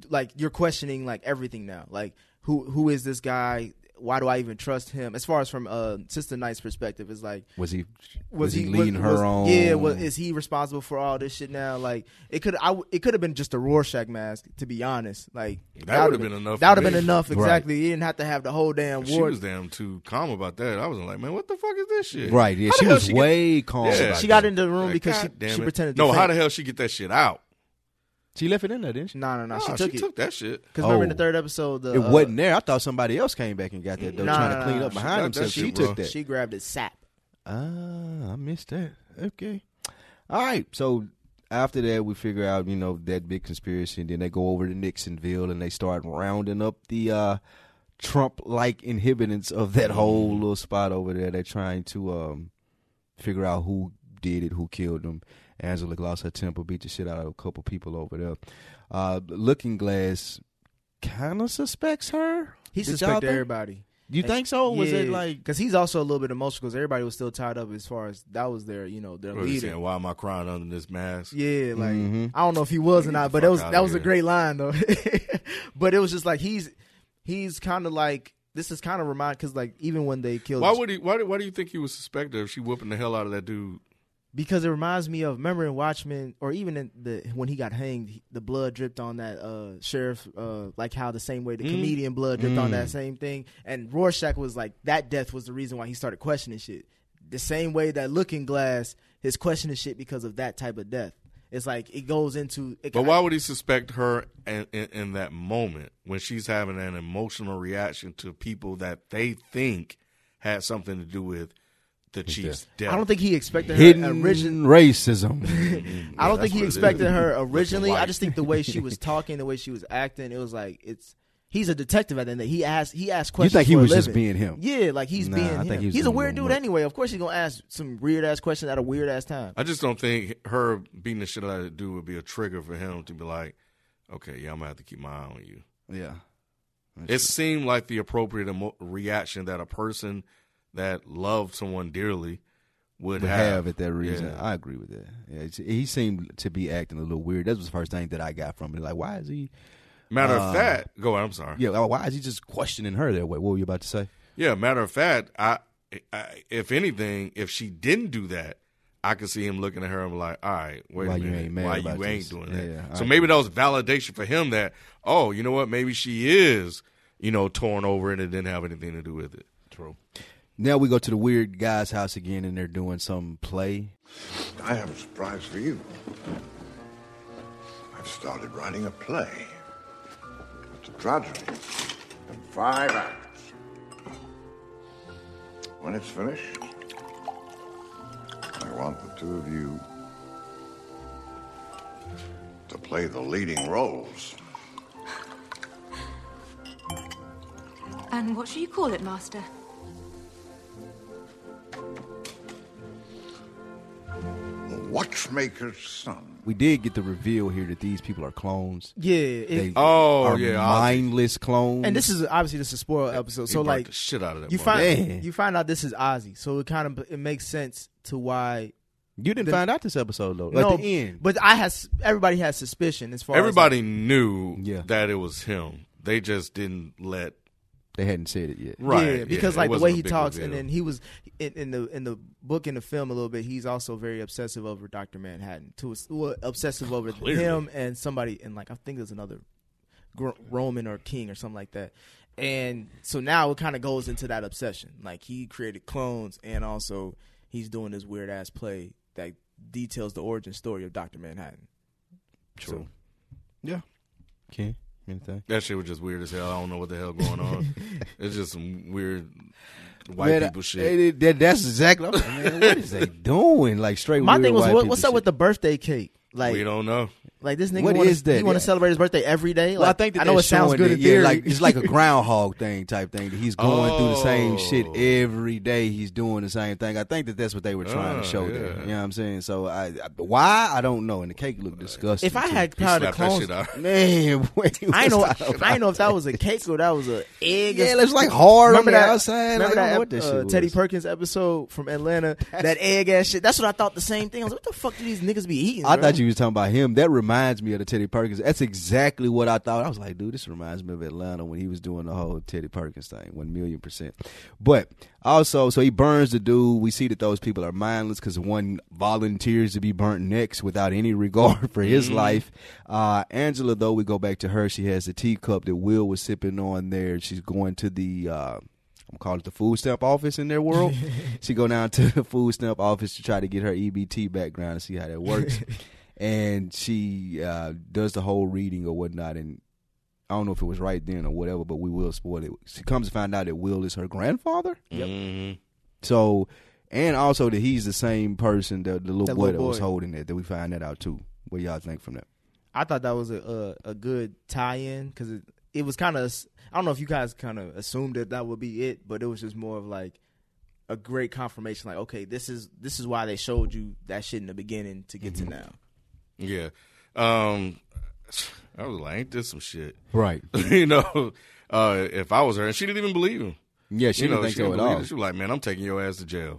like you're questioning like everything now. Like who who is this guy? Why do I even trust him? As far as from uh Sister Night's perspective, it's like Was he was, was, he, was- leading her was- on? Yeah, was, is he responsible for all this shit now? Like it could I w- it could have been just a Rorschach mask to be honest. Like That would've been enough That would have been me. enough Right. exactly. You didn't have to have the whole damn She war. was damn too calm about that. I was like, man, what the fuck is this shit? Right, yeah, How she was get- way calm. Yeah. about she that. got into the room Like, because she, God damn she pretended to No, how the hell she get that shit out? She left it in there, didn't she? No, no, no. She Nah, took it. that shit. Because remember in Oh. the third episode, the It uh, wasn't there. I thought somebody else came back and got that. Though, Nah, trying nah, to clean nah. up She behind got himself. that She shit, took bro. that. She grabbed his sap. Ah, I missed that. Okay. All right. So after that, we figure out, you know, that big conspiracy, and then they go over to Nixonville and they start rounding up the uh, Trump like inhibitants of that whole little spot over there. They're trying to um, figure out who did it, who killed him. Angela lost her temper, beat the shit out of a couple people over there. Uh, Looking Glass kind of suspects her. He Did y'all suspected think? everybody. You think so? Was it like because he's also a little bit emotional because everybody was still tied up as far as that was their you know their What leader. saying? Why am I crying under this mask? Yeah, like Mhm. I don't know if he was or not, but that was that was a great line though. [LAUGHS] but it was just like he's he's kind of like this is kind of remind because like even when they killed Why would he? Why, do- why do you think he was suspected if she whooping the hell out of that dude? Because it reminds me of remember in Watchmen or even in the when he got hanged, he- the blood dripped on that uh sheriff, uh like how the same way the comedian blood dripped on that same thing, and Rorschach was like that death was the reason why he started questioning shit. The same way that Looking Glass is questioning shit because of that type of death. It's like it goes into. It But why would he suspect her in, in, in that moment when she's having an emotional reaction to people that they think had something to do with the chief's death? I don't think he expected her hidden originally. racism? [LAUGHS] I don't mm-hmm. think he what it is. expected her originally. I just think the way she was [LAUGHS] talking, the way she was acting, it was like it's. He's a detective at the end. of the day. He asked. He asked questions. You questions. think he for was just being him? Yeah, like he's Nah, being I him. think he was he's a doing weird dude work. anyway. Of course, he's gonna ask some weird ass question at a weird ass time. I just don't think her beating the shit out of the dude would be a trigger for him to be like, okay, yeah, I'm gonna have to keep my eye on you. Yeah. It seemed like the appropriate emo- reaction that a person that loved someone dearly would, would have. have at that reason. Yeah. I agree with that. Yeah, he seemed to be acting a little weird. That was the first thing that I got from it. Like, why is he? Matter Uh, of fact, go on. I'm sorry. Yeah, why is he just questioning her that way? What were you about to say? Yeah, matter of fact, I, I if anything, if she didn't do that, I could see him looking at her and be like, "All right, wait Why a you minute, ain't mad why you ain't this?" doing that?" yeah, so maybe that was validation for him that, oh, you know what, maybe she is, you know, torn over and it didn't have anything to do with it. True. Now we go to the weird guy's house again, and they're doing some play. I have a surprise for you. I've started writing a play. It's a tragedy in five acts. When it's finished, I want the two of you to play the leading roles. And what should you call it, Master? Watchmaker's Son. We did get the reveal here that these people are clones. Yeah, it- They Oh, are yeah, Ozzy. mindless clones. and this is obviously this is a spoiled episode. He So burnt like the shit out of that. you motherfucker. find Man. you find out this is Ozzy, so it kind of it makes sense to why. you didn't the- find out this episode though. no, At the end, but I has everybody has suspicion as far as everybody as knew Yeah. that it was him. They just didn't let they hadn't said it yet. right yeah, because it like the way he big talks, and then he was in, in the in the book in the film a little bit. He's also very obsessive over Doctor Manhattan, to well, obsessive over [LAUGHS] Clearly. him and somebody, and like I think there's another Roman or king or something like that. And so now it kind of goes into that obsession. Like he created clones, and also he's doing this weird ass play that details the origin story of Doctor Manhattan. True. Yeah. Ken, anything? that shit was just weird as hell. I don't know what the hell going on. [LAUGHS] it's just some weird white Man, people shit. it- that- that's exactly. I'm like, man, what is they doing? Like straight. My weird thing was, white what, what's up shit. with the birthday cake? Like, we don't know. Like this nigga What wanna, is that? He want Yeah. to celebrate his birthday every day. Well, I think that I know it sounds good that, in yeah, like it's like a [LAUGHS] groundhog thing type thing. That he's going through the same shit Oh. every day. He's doing the same thing. I think that that's what they were trying to show yeah. there. You know what I'm saying? So I, I why I don't know. And the cake looked disgusting. if I too. had He power to slapped that clones, out. [LAUGHS] man, [LAUGHS] wait, I know. what's up? I know if that was a cake or that was a egg. or Yeah, it looks like hard Remember on the that? outside. Remember I don't that what that uh, Teddy. Perkins episode from Atlanta? that egg ass shit. That's what I thought. The same thing. I was like, what the fuck do these niggas be eating? I thought you was talking about him. That reminds me of the Teddy Perkins. That's exactly what I thought. I was like, dude, this reminds me of Atlanta when he was doing the whole Teddy Perkins thing, one million percent. But also, so he burns the dude. We see that those people are mindless because one volunteers to be burnt next without any [LAUGHS] regard for his life. Uh, Angela, though, we go back to her. She has the teacup that Will was sipping on there. She's going to the. Uh, I'm calling it the food stamp office in their world. [LAUGHS] she go down to the food stamp office to try to get her EBT background and see how that works. [LAUGHS] and she uh, does the whole reading or whatnot. And I don't know if it was right then or whatever, but we will spoil it. She comes to find out that Will is her grandfather. Mhm. So, and also that he's the same person, that the little That boy little that was holding it. That we find that out too. What y'all think from that? I thought that was a a, a good tie-in because it was kind of. I don't know if you guys kind of assumed that that would be it, but it was just more of like a great confirmation. Like, okay, this is this is why they showed you that shit in the beginning to get Mm-hmm. to now. Yeah. Um, I was like, ain't this some shit? Right. [LAUGHS] you know, uh, if I was her, and she didn't even believe him. Yeah, she you didn't know, think she so at all. it. She was like, man, I'm taking your ass to jail.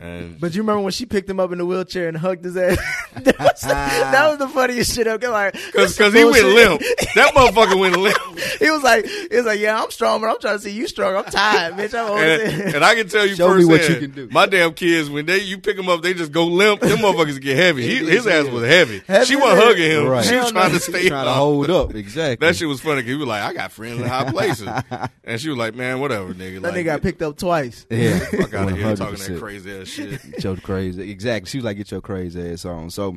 And But you remember when she picked him up in the wheelchair and hugged his ass? [LAUGHS] that, was, that was the funniest shit ever. Like, Cause, cause he went limp. That motherfucker went limp. [LAUGHS] he was like, he was like, yeah, I'm strong, but I'm trying to see you strong. I'm tired, bitch. I'm old And, and I can tell you Show me what you can do. my damn kids, when they you pick them up, they just go limp. Them motherfuckers get heavy. He, his ass was heavy. Heavy she wasn't as hugging him. Right. She was Hell trying no. to stay trying to up. hold up. Exactly. That shit was funny. 'cause He was like, I got friends in high places. [LAUGHS] and she was like, man, whatever, nigga. that like, nigga got picked up twice. Yeah. Fuck out of here talking that crazy ass [LAUGHS] shit. Get your crazy exactly. She was like, "Get your crazy ass on." So,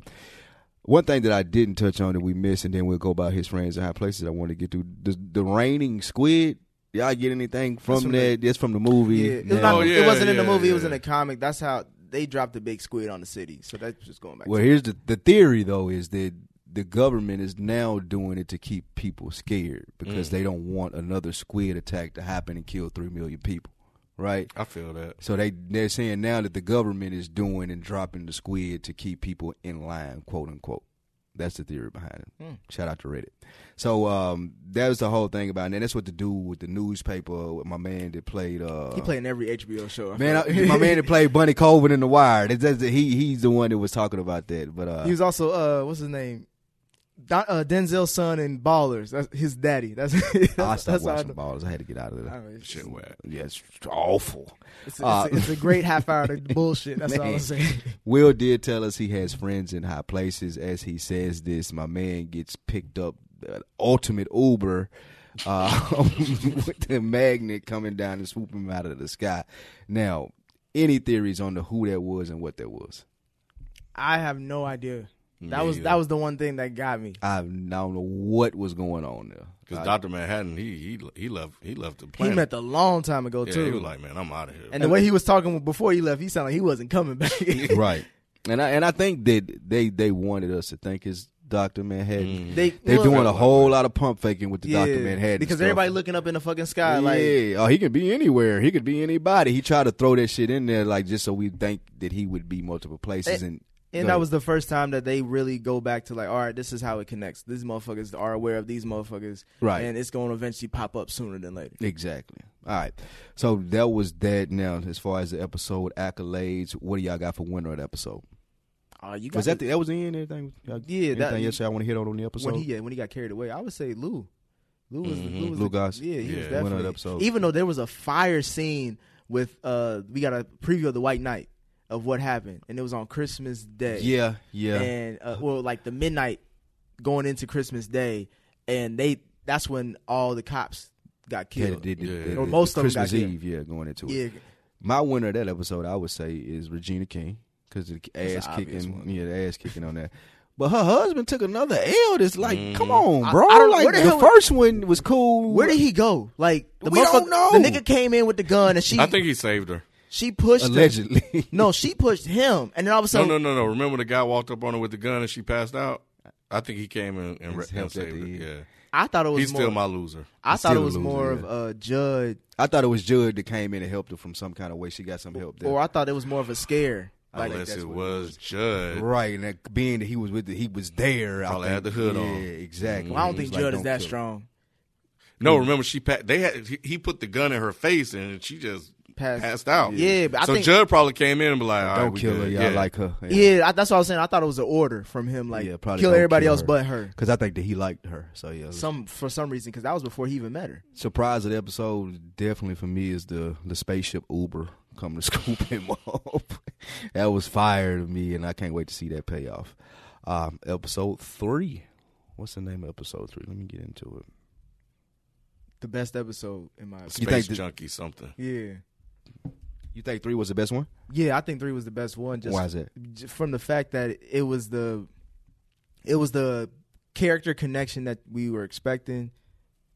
one thing that I didn't touch on that we missed, and then we'll go about his friends and high places. I want to get to the the raining squid. Y'all get anything from from that? That's from the movie. Yeah, it, was not, Oh, yeah, it wasn't in the yeah, movie. It was in the comic. That's how they dropped the big squid on the city. So that's just going back. Well, to here's the the theory though is that the government is now doing it to keep people scared because mm. they don't want another squid attack to happen and kill three million people, right? I feel that. So they they're saying now that the government is doing and dropping the squid to keep people in line, quote unquote. That's the theory behind it. Shout out to Reddit. So um, that was the whole thing about it. And that's what to do with the newspaper. With my man that played. Uh, he played in every HBO show. I Man, I, my man that [LAUGHS] played Bunny Colvin in The Wire. That's, that's, he he's the one that was talking about that. But uh, he was also uh, what's his name? Don, uh, Denzel's son in Ballers. That's his daddy. [LAUGHS] That's that's, I stopped that's how I watching know. I had to get out of I mean, Shit whack. Yeah, it's awful. It's, a, Uh, it's, a, it's a great half hour to [LAUGHS] bullshit. That's all I'm saying. Will did tell us he has friends in high places. As he says this, my man gets picked up, uh, ultimate Uber, uh, [LAUGHS] with the magnet coming down and swooping him out of the sky. Now, any theories on the who that was and what that was? I have no idea. That Me was either. that was the one thing that got me. I don't know what was going on there. Because Doctor Manhattan, he he he left he left the planet. He planet. met a long time ago yeah, too. he was like, man, I'm out of here. and the way he was talking before he left, he sounded like he wasn't coming back. [LAUGHS] right, and I and I think that they they wanted us to think it's Doctor Manhattan. Mm. they They're well, doing a whole lot of pump faking with the yeah, Doctor Manhattan because stuff. everybody looking up in the fucking sky yeah, like oh, he could be anywhere. He could be anybody. He tried to throw that shit in there, like just so we think that he would be multiple places. Eh, and, And Go that was the first time that they really go back to like, all right, this is how it connects. These motherfuckers are aware of these motherfuckers, Right. And it's going to eventually pop up sooner than later. exactly. All right. So that was that. Now, as far as the episode accolades, what do y'all got for winner of the episode? Uh, you got Was that the, that was the end? Everything? Y'all- Yeah, that- else y'all want to hit on on the episode? when he yeah, when he got carried away? I would say Lou. Lou was Lou was Lou the- Goss? Yeah, he was Yeah. Winner of definitely. the episode. Even though there was a fire scene with uh, we got a preview of the White Night of what happened, and it was on Christmas Day. yeah, yeah. and uh, well, like the midnight going into Christmas Day, and they that's when all the cops got yeah, killed. the, the, Yeah. the- Or the most of them got Christmas killed. Eve, yeah, going into it. Yeah, My winner of that episode, I would say, is Regina King because the ass kicking, one. yeah, the ass kicking on that. But her husband took another L. That's like, Mm-hmm. come on, bro. I don't- like where the the hell- first one was cool. where did he go? Like the We don't motherfucker- know. The nigga came in with the gun, and she I think he saved her. She pushed him. allegedly? No, she pushed him, and then all of a sudden, no, no, no. no. Remember the guy walked up on her with the gun and she passed out? I think he came in and, re- He's and helped saved her. Yeah. I thought it was He's more. still my loser. I He's thought it was loser, more yeah. of uh, Judd, I thought it was Judd that came in and helped her from some kind of way. She got some help there. or I thought it was more of a scare. Like, Unless that's it what it was Judd. right, and that being that he was with the, he was there. I think, had the hood yeah, on. exactly. well, I don't think was like, Judd is that strong. No, remember she pa- they had he- he put the gun in her face and she just Passed- passed, out. Yeah, but I so think- Judd probably came in and be like, All right, Don't we kill her. good. Y'all yeah. like her. Yeah, I, that's what I was saying. I thought it was an order from him, like Yeah, probably kill everybody kill else but her. Because I think that he liked her. So yeah, was- Some for some reason, because that was before he even met her. surprise of the episode definitely for me is the the spaceship Uber coming to [LAUGHS] scoop him up. that was fire to me, and I can't wait to see that payoff. Um, episode three. What's the name of episode three? Let me get into it. The best episode in my Space You think the- junkie something. yeah. You think three was the best one? Yeah, I think three was the best one. Just Why is it? j- from the fact that it was the it was the character connection that we were expecting,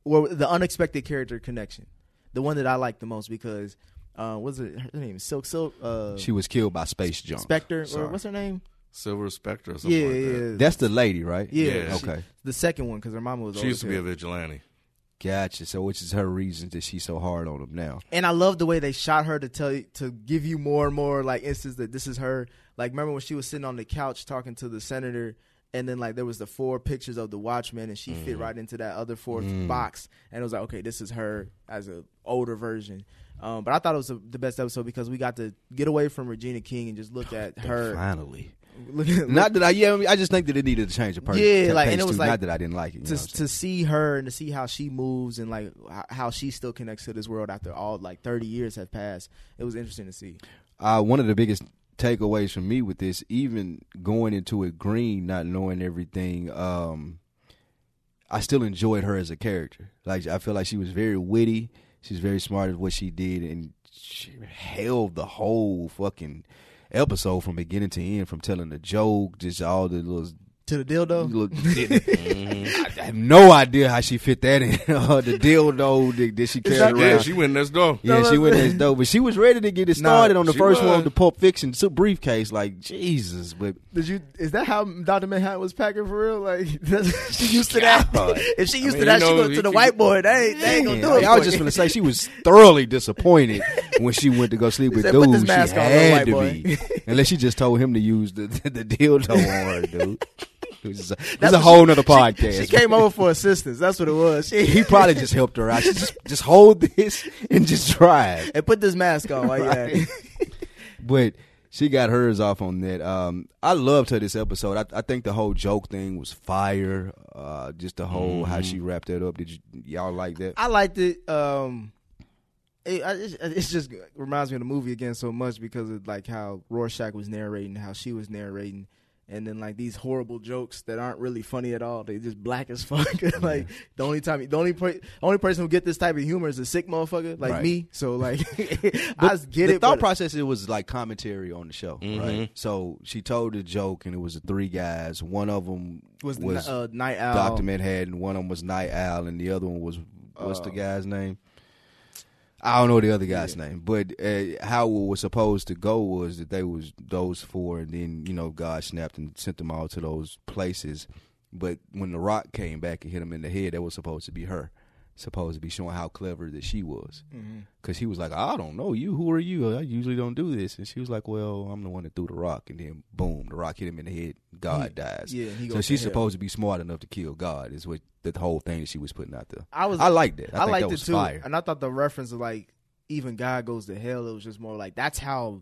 or the unexpected character connection, the one that I liked the most because uh, what's it? Her name Silk Silk. Uh, She was killed by space junk. Spectre or what's her name? Silver Spectre or something Yeah, like yeah, that. yeah. That's the lady, right? yeah. Yeah. she- Okay. the second one because her mama was. She used to as be a vigilante. Gotcha. So, which is her reason that she's so hard on him now? And I love the way they shot her to tell you to give you more and more like instances that this is her. Like remember when she was sitting on the couch talking to the senator, and then like there was the four pictures of the Watchmen, and she fit right into that other fourth box, and it was like okay, this is her as an older version. Um, but I thought it was the the best episode because we got to get away from Regina King and just look at her. Finally. [LAUGHS] Not that I, yeah, I, just think that it needed to change the person. Yeah, like, and it was like- not that I didn't like it. You know what I'm to to see her and to see how she moves and like how she still connects to this world after all like 30 years have passed. It was interesting to see. uh, one of the biggest takeaways from me with this, even going into it green, not knowing everything, um, I still enjoyed her as a character. Like I feel like she was very witty. She's very smart at what she did, and she held the whole fucking episode from beginning to end, from telling the joke, just all the little. To the dildo. Look, [LAUGHS] I I have no idea how she fit that in. Uh, [LAUGHS] the dildo that, that she carried that- around. Yeah, she went next door. Yeah, No, she went next door, but she was ready to get it Nah, started on the she first one was. with the Pulp Fiction su- briefcase. Like Jesus, but Did you? Is that how Doctor Manhattan was packing for real? Like [LAUGHS] that's- she used to that. God. if she used mean, to that, you she know, he to the could- whiteboard. They ain't, they ain't gonna do it. I was for just you. gonna say she was thoroughly disappointed when she went to go sleep with said, "Put this. She mask on, little had white to boy." be, unless she just told him to use the the, dildo on her, dude. It was a, it's That's a whole she- nother podcast. She, came over for assistance. That's what it was. She, He probably just helped her out. She just just hold this and just drive. and put this mask on while you at it. but she got hers off on that. Um, I loved her this episode. I, I think the whole joke thing was fire. Uh, just the whole how she wrapped that up. Did you y'all like that? I liked it. Um, it, I, it's, it's just reminds me of the movie again so much because of like how Rorschach was narrating, how she was narrating, and then like these horrible jokes that aren't really funny at all. They just black as [LAUGHS] fuck. like the only time, the only per, only person who get this type of humor is a sick motherfucker like Right. me. So like, [LAUGHS] I But just get it. the it. thought process it was like commentary on the show, right? So she told a joke, and it was the three guys. One of them was, was, the, uh, Nite Owl. Doctor Manhattan. One of them was Nite Owl, and the other one was what's Uh, the guy's name? I don't know the other guy's name, but uh, how it was supposed to go was that they was those four, and then you know God snapped and sent them all to those places. But when the rock came back and hit him in the head, that was supposed to be her, supposed to be showing how clever that she was. Mm-hmm. Because he was like, I don't know you. Who are you? I usually don't do this. And she was like, Well, I'm the one that threw the rock. And then boom, the rock hit him in the head. God He- dies. yeah, so she's to supposed to be smart enough to kill God. Is what the whole thing that she was putting out there. I was. I liked it. I, I, liked it too, fire. and I thought the reference of like even God goes to hell. It was just more like that's how.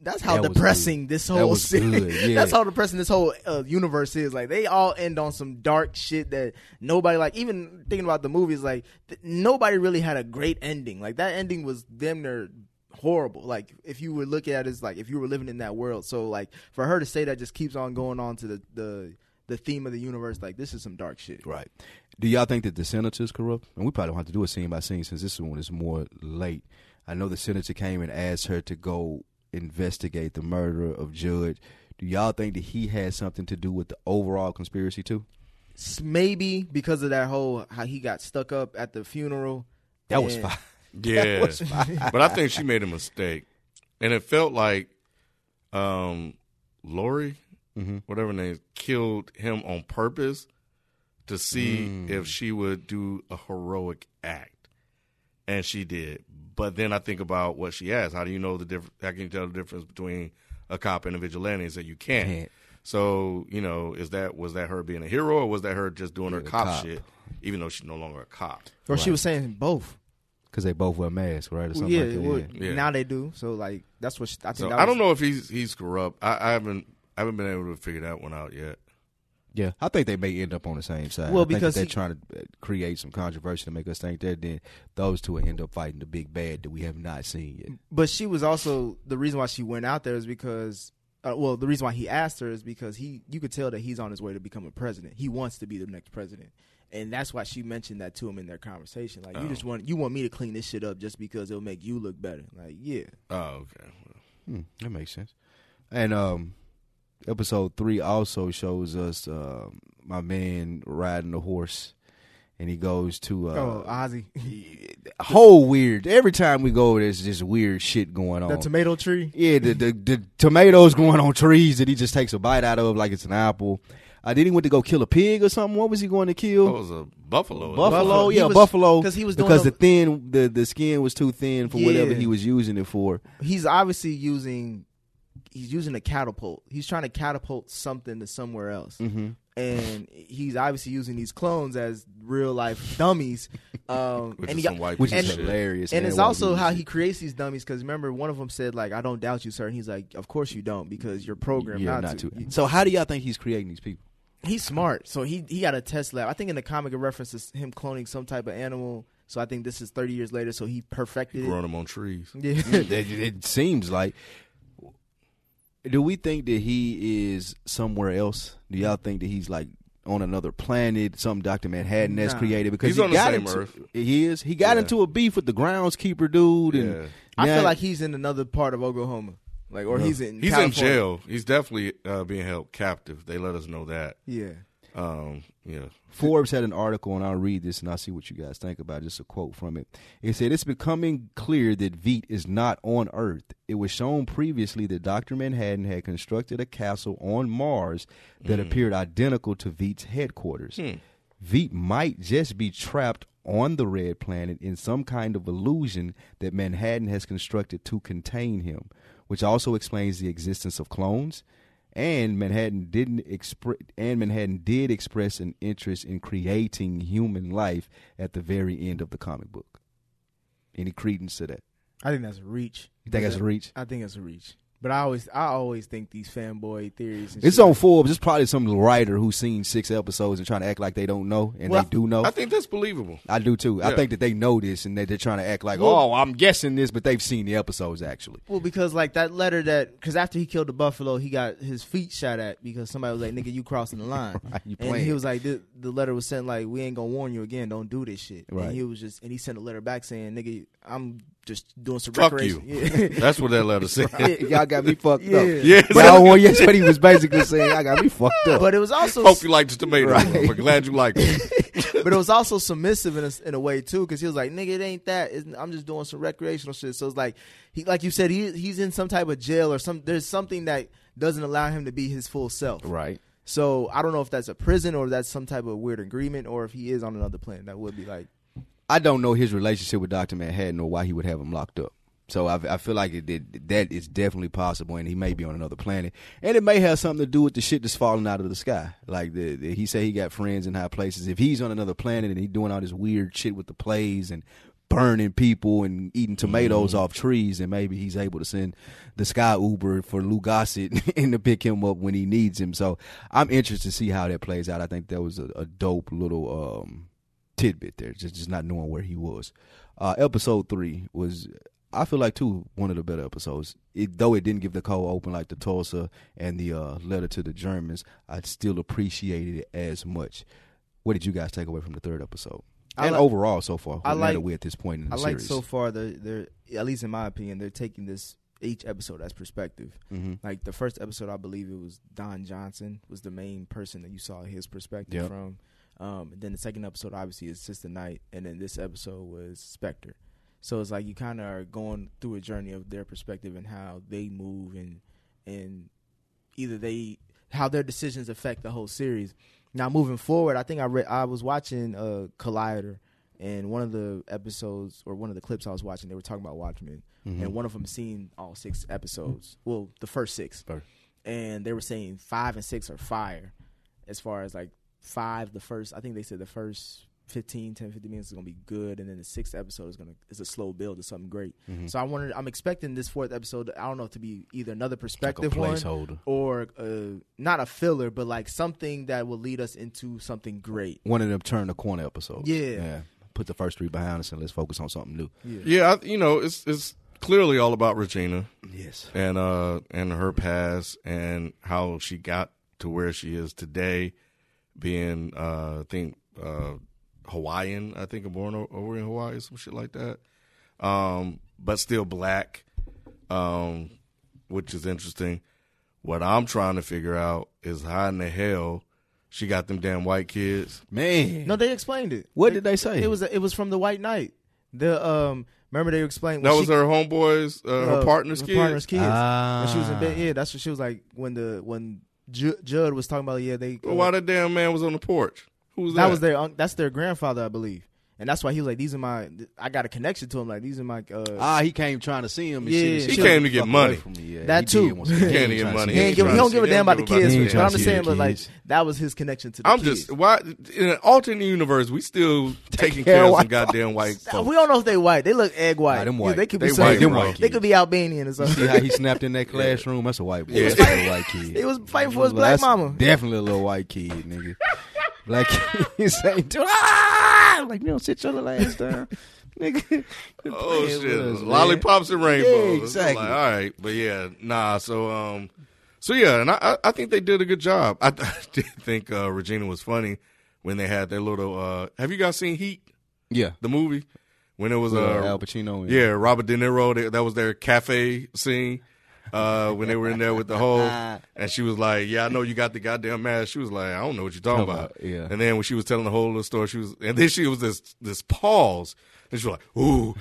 That's how That depressing this whole [LAUGHS] good, yeah. That's how depressing this whole uh, universe is. Like they all end on some dark shit that nobody like. Even thinking about the movies, like th- nobody really had a great ending. Like that ending was damn near horrible. Like if you were looking at it as like if you were living in that world. So like for her to say that just keeps on going on to the the the theme of the universe. Like this is some dark shit. Right. Do y'all think that the senator's corrupt? And we probably don't have to do a scene by scene since this one is more late. I know the senator came and asked her to go investigate the murder of Judge. Do y'all think that he had something to do with the overall conspiracy too? Maybe because of that whole how he got stuck up at the funeral. That was fine. [LAUGHS] Yeah, but I think she made a mistake, and it felt like um, Laurie, Mhm. whatever her name, is, killed him on purpose to see Mm. if she would do a heroic act, and she did. But then I think about what she asked: How do you know the difference? How can you tell the difference between a cop and a vigilante? And said you can't. Can't. So you know, is that was that her being a hero, or was that her just doing her Being a cop, cop. shit, even though she's no longer a cop? Or she was saying both. Because they both wear masks, right? Or something yeah, like that. well, yeah. Yeah. now they do. So like that's what she, I think. So that I don't know if he's he's corrupt. I, I haven't I haven't been able to figure that one out yet. Yeah, I think they may end up on the same side. Well, I think because if they're he- trying to uh, create some controversy to make us think that, then those two will end up fighting the big bad that we have not seen yet. But she was also the reason why she went out there is because. Uh, well, the reason why he asked her is because he, you could tell that he's on his way to become a president. He wants to be the next president, and that's why she mentioned that to him in their conversation. Like, you Oh. just want, you want me to clean this shit up just because it'll make you look better. Like, yeah, Oh, okay. Hmm, that makes sense. And um, episode three also shows us uh, my man riding a horse, and he goes to uh, oh, Ozzy, [LAUGHS] whole weird. Every time we go, there's just weird shit going on. the tomato tree. Yeah, the, the the tomatoes growing on trees that he just takes a bite out of like it's an apple. I did he went to go kill a pig or something? What was he going to kill? That was a buffalo. Buffalo, Buffalo. Yeah, was- buffalo. 'cause he was doing because a- the thin the the skin was too thin for whatever he was using it for. he's obviously using he's using a catapult. He's trying to catapult something to somewhere else. Mm-hmm. And he's obviously using these clones as real life [LAUGHS] dummies. Um, Which and is he some white Which piece is hilarious. and man, it's also he how he creates these dummies. Because remember, one of them said like, "I don't doubt you, sir," and he's like, "Of course you don't, because you're programmed yeah, not, to." So how do y'all think he's creating these people? He's smart, so he he got a test lab. I think in the comic it references him cloning some type of animal. So I think this is 30 years later. So he perfected it. Growing them on trees. [LAUGHS] Yeah. it, it seems like. Do we think that he is somewhere else? Do y'all think that he's like on another planet, some Doctor Manhattan that's Nah. created? Because He's he on the got same into, Earth. He is. He got Yeah. into a beef with the groundskeeper dude, and Yeah. I feel like he's in another part of Oklahoma, like or he's in He's California. in jail. He's definitely uh, being held captive. They let us know that. Yeah. Um, yeah. Forbes had an article, and I'll read this and I'll see what you guys think about it. Just a quote from it. It said, It's becoming clear that Veidt is not on Earth. It was shown previously that Dr. Manhattan had constructed a castle on Mars that appeared identical to Veidt's headquarters. Veidt might just be trapped on the red planet in some kind of illusion that Manhattan has constructed to contain him, which also explains the existence of clones and Manhattan didn't express and Manhattan did express an interest in creating human life at the very end of the comic book. Any credence to that? I think that's a reach. You think that's a reach? I think it's a reach. But I always, I always think these fanboy theories. And It's shit- on Forbes. It's probably some writer who's seen six episodes and trying to act like they don't know, and Well, they do know. I think that's believable. I do too. I think that they know this and that they're trying to act like, Well- oh, I'm guessing this, but they've seen the episodes actually. Well, because like that letter that, because after he killed the buffalo, he got his feet shot at because somebody was like, "Nigga, you crossing the line," [LAUGHS] Right, you and playing. he was like, the, "The letter was sent like, we ain't gonna warn you again. Don't do this shit." Right. And he was just, and he sent a letter back saying, "Nigga, I'm just doing some Fuck recreation." you. Yeah. [LAUGHS] That's what that letter said. [LAUGHS] Y'all got me fucked Yeah. up. Yeah. Y'all want yes, what he was basically [LAUGHS] saying. I got me fucked up. but it was also Hope you liked the tomato. Right. We're glad you liked it. but it was also submissive in a, in a way too, because he was like, "Nigga, it ain't that. It's, I'm just doing some recreational shit." So it's like, he like you said, he he's in some type of jail or some. There's something that doesn't allow him to be his full self. right. So I don't know if that's a prison or that's some type of weird agreement, or if he is on another planet. That would be like, I don't know his relationship with Doctor Manhattan or why he would have him locked up. So I, I feel like it, it, that is definitely possible, and he may be on another planet, and it may have something to do with the shit that's falling out of the sky. Like the, the he said, he got friends in high places. If he's on another planet and he's doing all this weird shit with the plays and burning people and eating tomatoes off trees, and maybe he's able to send the sky Uber for Lou Gossett [LAUGHS] and to pick him up when he needs him. So I'm interested to see how that plays out. I think that was a, a dope little um, tidbit there, just just not knowing where he was. Uh, episode three was, I feel like too one of the better episodes. It, though it didn't give the cold open like the Tulsa and the uh, letter to the Germans, I still appreciated it as much. What did you guys take away from the third eepisode? I and like- overall so far, I like- we're at this point in the I like so far they're they're at least in my opinion they're taking this each episode as perspective. Mhm. Like the first episode, I believe it was Don Johnson was the main person that you saw his perspective Yep. from. Um, then the second episode, obviously, is Sister Night, and then this episode was Spectre. So it's like you kind of are going through a journey of their perspective and how they move and and either they how their decisions affect the whole series. Now moving forward, I think I read I was watching uh, Collider, and one of the episodes or one of the clips I was watching, they were talking about Watchmen, and one of them seen all six episodes. Well, the first six, First. and they were saying five and six are fire. As far as like five, the first I think they said the first 15, 10, 50 minutes is gonna be good, and then the sixth episode is gonna is a slow build to something great. So I wanted, I'm expecting this fourth episode. I don't know to be either another perspective one placeholder. or uh, not a filler, but like something that will lead us into something great. One of them turn the corner episodes. Yeah. yeah. Put the first three behind us and let's focus on something new. Yeah, I, you know, it's it's clearly all about Regina Yes. and uh and her past and how she got to where she is today, being uh I think uh Hawaiian, I think born over in Hawaii, some shit like that. Um, but still black, um, which is interesting. What I'm trying to figure out is how in the hell she got them damn white kids. Man. No, they explained it. What did they say? It was it was from the White Night. The um, remember they explained That was she- her homeboys, uh, her uh, partner's her kids. Partner's kids. When she was in Ah. bed, yeah, that's what she was like when the when Ju- Judd was talking about yeah they Well, why that damn man was on the porch? Who was that? that was their un- that's their grandfather I believe, and that's why he was like these are my I got a connection to him like these are my uh, Ah, he came trying to see him. And Yeah, [LAUGHS] shit, he came to get money. Yeah, That too. He came to get money. he, give, he don't give a damn about the kids, but I'm just saying, but like [LAUGHS] that was his connection to the I'm kids. just why in an alternate universe we still [LAUGHS] taking care of some goddamn white folks. we don't know if they white. They look egg white. Nah, them Yeah, white. they could be They white, Them white They could be Albanian or something. See how he snapped in that classroom? That's a white boy. Yeah. That's a white kid. He was fighting for his black mama. Definitely a little white kid, nigga. Black [LAUGHS] kid saying, "Dude, ah!" like, don't sit your little ass down, [LAUGHS] nigga. Oh shit! us. Lollipops and rainbows. Yeah, exactly. Like, all right, but yeah, nah. So um, so yeah, and I I- think they did a good job. [LAUGHS] I, I did think uh, Regina was funny when they had their little. uh Have you guys seen Heat, Yeah, the movie? When it was uh, uh, Al Pacino. and- yeah, Robert De Niro. They, that was their cafe scene. Uh, when they were in there with the [LAUGHS] whole, and she was like, "Yeah, I know you got the goddamn mask." She was like, "I don't know what you're talking about." yeah. And then when she was telling the whole little story, she was, and then she was this this pause, and she was like, "Ooh,"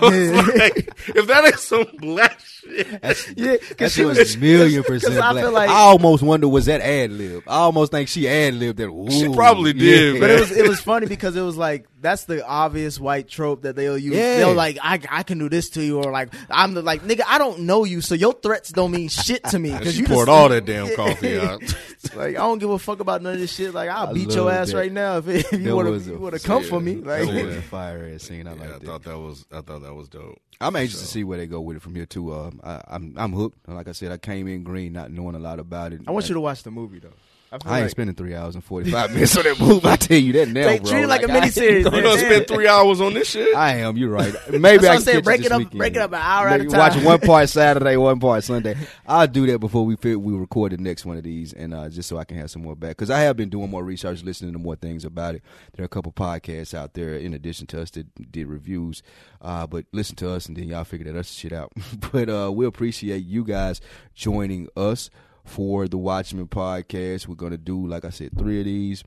[LAUGHS] like, if that ain't some black shit, yeah, [LAUGHS] That because she was a million percent Because I black. feel like, I almost wonder was that ad lib. I almost think she ad libbed that. Ooh, She probably did, yeah. but it was it was funny because it was like that's the obvious white trope that they'll use. Yeah. They'll like I I can do this to you or like I'm the like nigga I don't know you so your threats don't mean shit to me [LAUGHS] Cause she you poured just- all that damn coffee out. [LAUGHS] like I don't give a fuck about none of this shit. Like I'll I beat your ass that. right now if, [LAUGHS] if you That want to come yeah, for me. that Like That was a fire ass scene. I Yeah, like I that. thought that was, I thought that was dope. I'm anxious to see where they go with it from here too. Um, I, I'm I'm hooked. Like I said, I came in green, not knowing a lot about it. I want you to watch the movie though. I, feel I ain't like- spending three hours and forty five [LAUGHS] minutes on that movie. I tell you that now, Like, bro. treat it like a I- miniseries, [LAUGHS] You man. gonna spend three hours on this shit? I am. You're right. [LAUGHS] Maybe That's I I'm can saying, catch break it up- weekend. break it up an hour at a time. Watch one part Saturday, one part Sunday. I'll do that before we fit, we record the next one of these, and uh, just so I can have some more back because I have been doing more research, listening to more things about it. There are a couple podcasts out there in addition to us that did reviews, uh, but listen to us and then y'all figure that other shit out. but uh, we appreciate you guys joining us for the Watchmen podcast. We're gonna do, like I said, three of these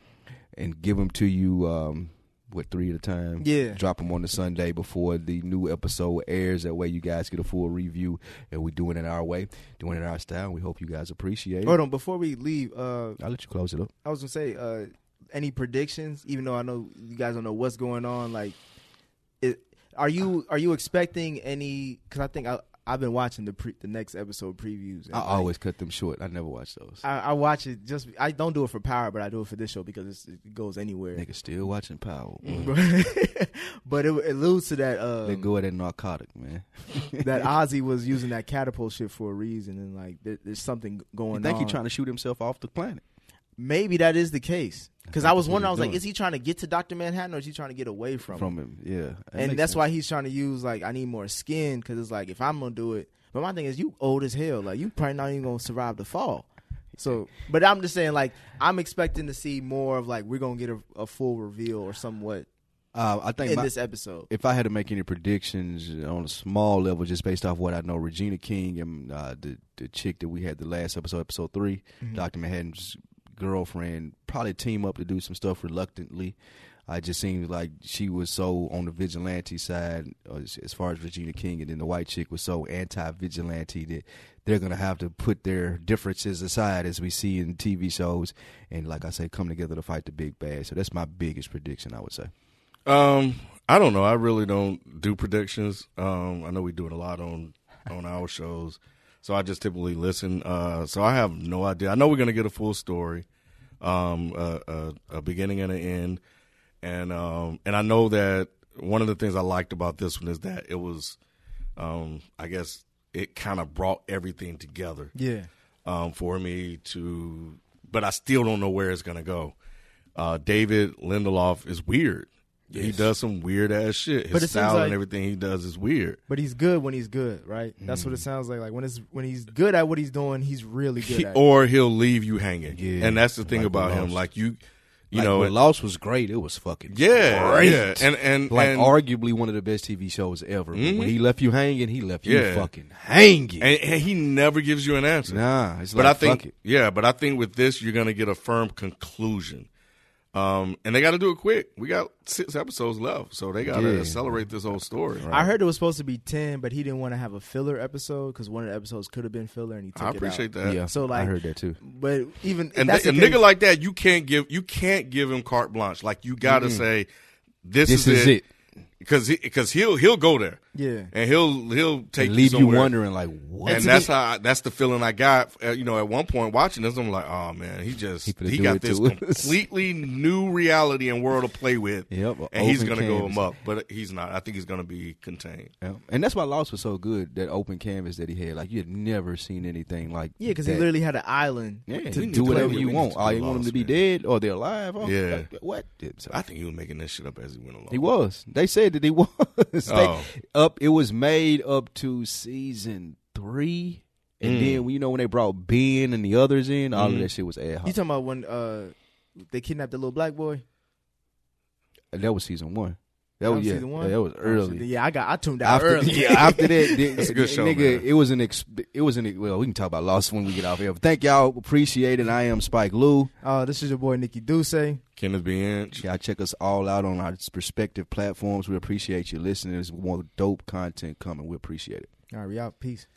and give them to you. Um, what three at a time? Yeah. Drop them on the Sunday before the new episode airs. That way, you guys get a full review, and we're doing it our way, doing it our style. We hope you guys appreciate it. Hold on, before we leave, uh, I'll let you close it up. I was gonna say, uh, any predictions? Even though I know you guys don't know what's going on, like, it, are you are you expecting any? Because I think I, I've been watching the pre, the next episode previews. and, I like, always cut them short. I never watch those. I, I watch it just. I don't do it for power, but I do it for this show because it's, it goes anywhere. Niggas still watching Power. [LAUGHS] but it, it alludes to that. Um, they go at that narcotic, man. [LAUGHS] that [LAUGHS] Ozzy was using that catapult shit for a reason, and like there, there's something going You think on. he trying to shoot himself off the planet? Maybe that is the case. Because I was wondering, I was like, is he trying to get to Doctor Manhattan, or is he trying to get away from, From him? him, yeah. That And that's sense. why he's trying to use like I need more skin because it's like if I'm gonna do it. But my thing is, you old as hell. Like you probably not even gonna survive the fall. So, but I'm just saying, like I'm expecting to see more of like we're gonna get a, a full reveal or somewhat Uh, I think in my- this episode. if I had to make any predictions on a small level, just based off what I know, Regina King and uh, the the chick that we had the last episode, episode 3 Mm-hmm. Doctor Manhattan's girlfriend, probably team up to do some stuff reluctantly. I just seems like she was so on the vigilante side, uh, as, as far as Regina King, and then the white chick was so anti-vigilante that they're gonna have to put their differences aside, as we see in TV shows, and like I say, come together to fight the big bad. So that's my biggest prediction, I would say. Um, I don't know. I really don't do predictions. Um, I know we do it a lot on on our shows, so I just typically listen. Uh, so I have no idea. I know we're gonna get a full story, um, a, a, a beginning and an end, and um, and I know that one of the things I liked about this one is that it was, um, I guess it kind of brought everything together Yeah, um, for me to, but I still don't know where it's gonna go. Uh, David Lindelof is weird. He does some weird ass shit. His But it seems style like- and everything he does is weird. but he's good when he's good, right? That's Mm. what it sounds like. Like when it's when he's good at what he's doing, he's really good He- at. it. or he'll leave you hanging. Yeah, and that's the thing like about him. Like you, you like, know, when Lost was great. It was fucking yeah, great. yeah, and and like and, arguably one of the best TV shows ever. But Mhm. when he left you hanging, he left you fucking hanging. and, and he never gives you an answer. nah, it's but like I think, fuck it. yeah, but I think with this, you're gonna get a firm conclusion. Um, and they got to do it quick. We got six episodes left, so they got to Yeah. accelerate this whole story. I heard it was supposed to be ten, but he didn't want to have a filler episode because one of the episodes could have been filler, and he took I it appreciate out. that. Yeah, So like, I heard that too. But even And that's th- a the nigga like that, you can't give you can't give him carte blanche. Like you got to say, this, This is it. because he, because he'll he'll go there. Yeah. and he'll he'll take And leave you somewhere. wondering like what? And that's how I, that's the feeling I got. uh, You know, at one point watching this, I'm like, oh man, he just He he, got this to us. completely new reality and world to play with. [LAUGHS] Yep, and he's gonna go him up, but he's not. I think he's gonna be contained. Yeah. And that's why Lost was so good. That open canvas that he had, like you had never seen anything like. yeah, because he literally had an island. Yeah, to do to- whatever you want. to Oh, you want them to be man. dead or they're alive? Oh, Yeah. like, what? So- I think he was making this shit up as he went along. He was. They said that he [LAUGHS] was. They- Oh. Up. It was made up to season three, and Mm. then you know when they brought Ben and the others in, all of that shit was ad hoc. You talking about when uh they kidnapped the little black boy? that was season one. That, was, yeah. season one. yeah, That was Oh, early. shit. Yeah, I got I tuned out After, early. yeah, after that, then, [LAUGHS] That's a good show, nigga. man. It was an ex, it was an well. We can talk about Lost when we get off here. But thank y'all, appreciate it. I am Spike Lou. Uh, this is your boy Nikki Duce. Kenneth B. Inch. Y'all check us all out on our respective platforms. We appreciate you listening. There's more dope content coming. We appreciate it. All right, we out. Peace.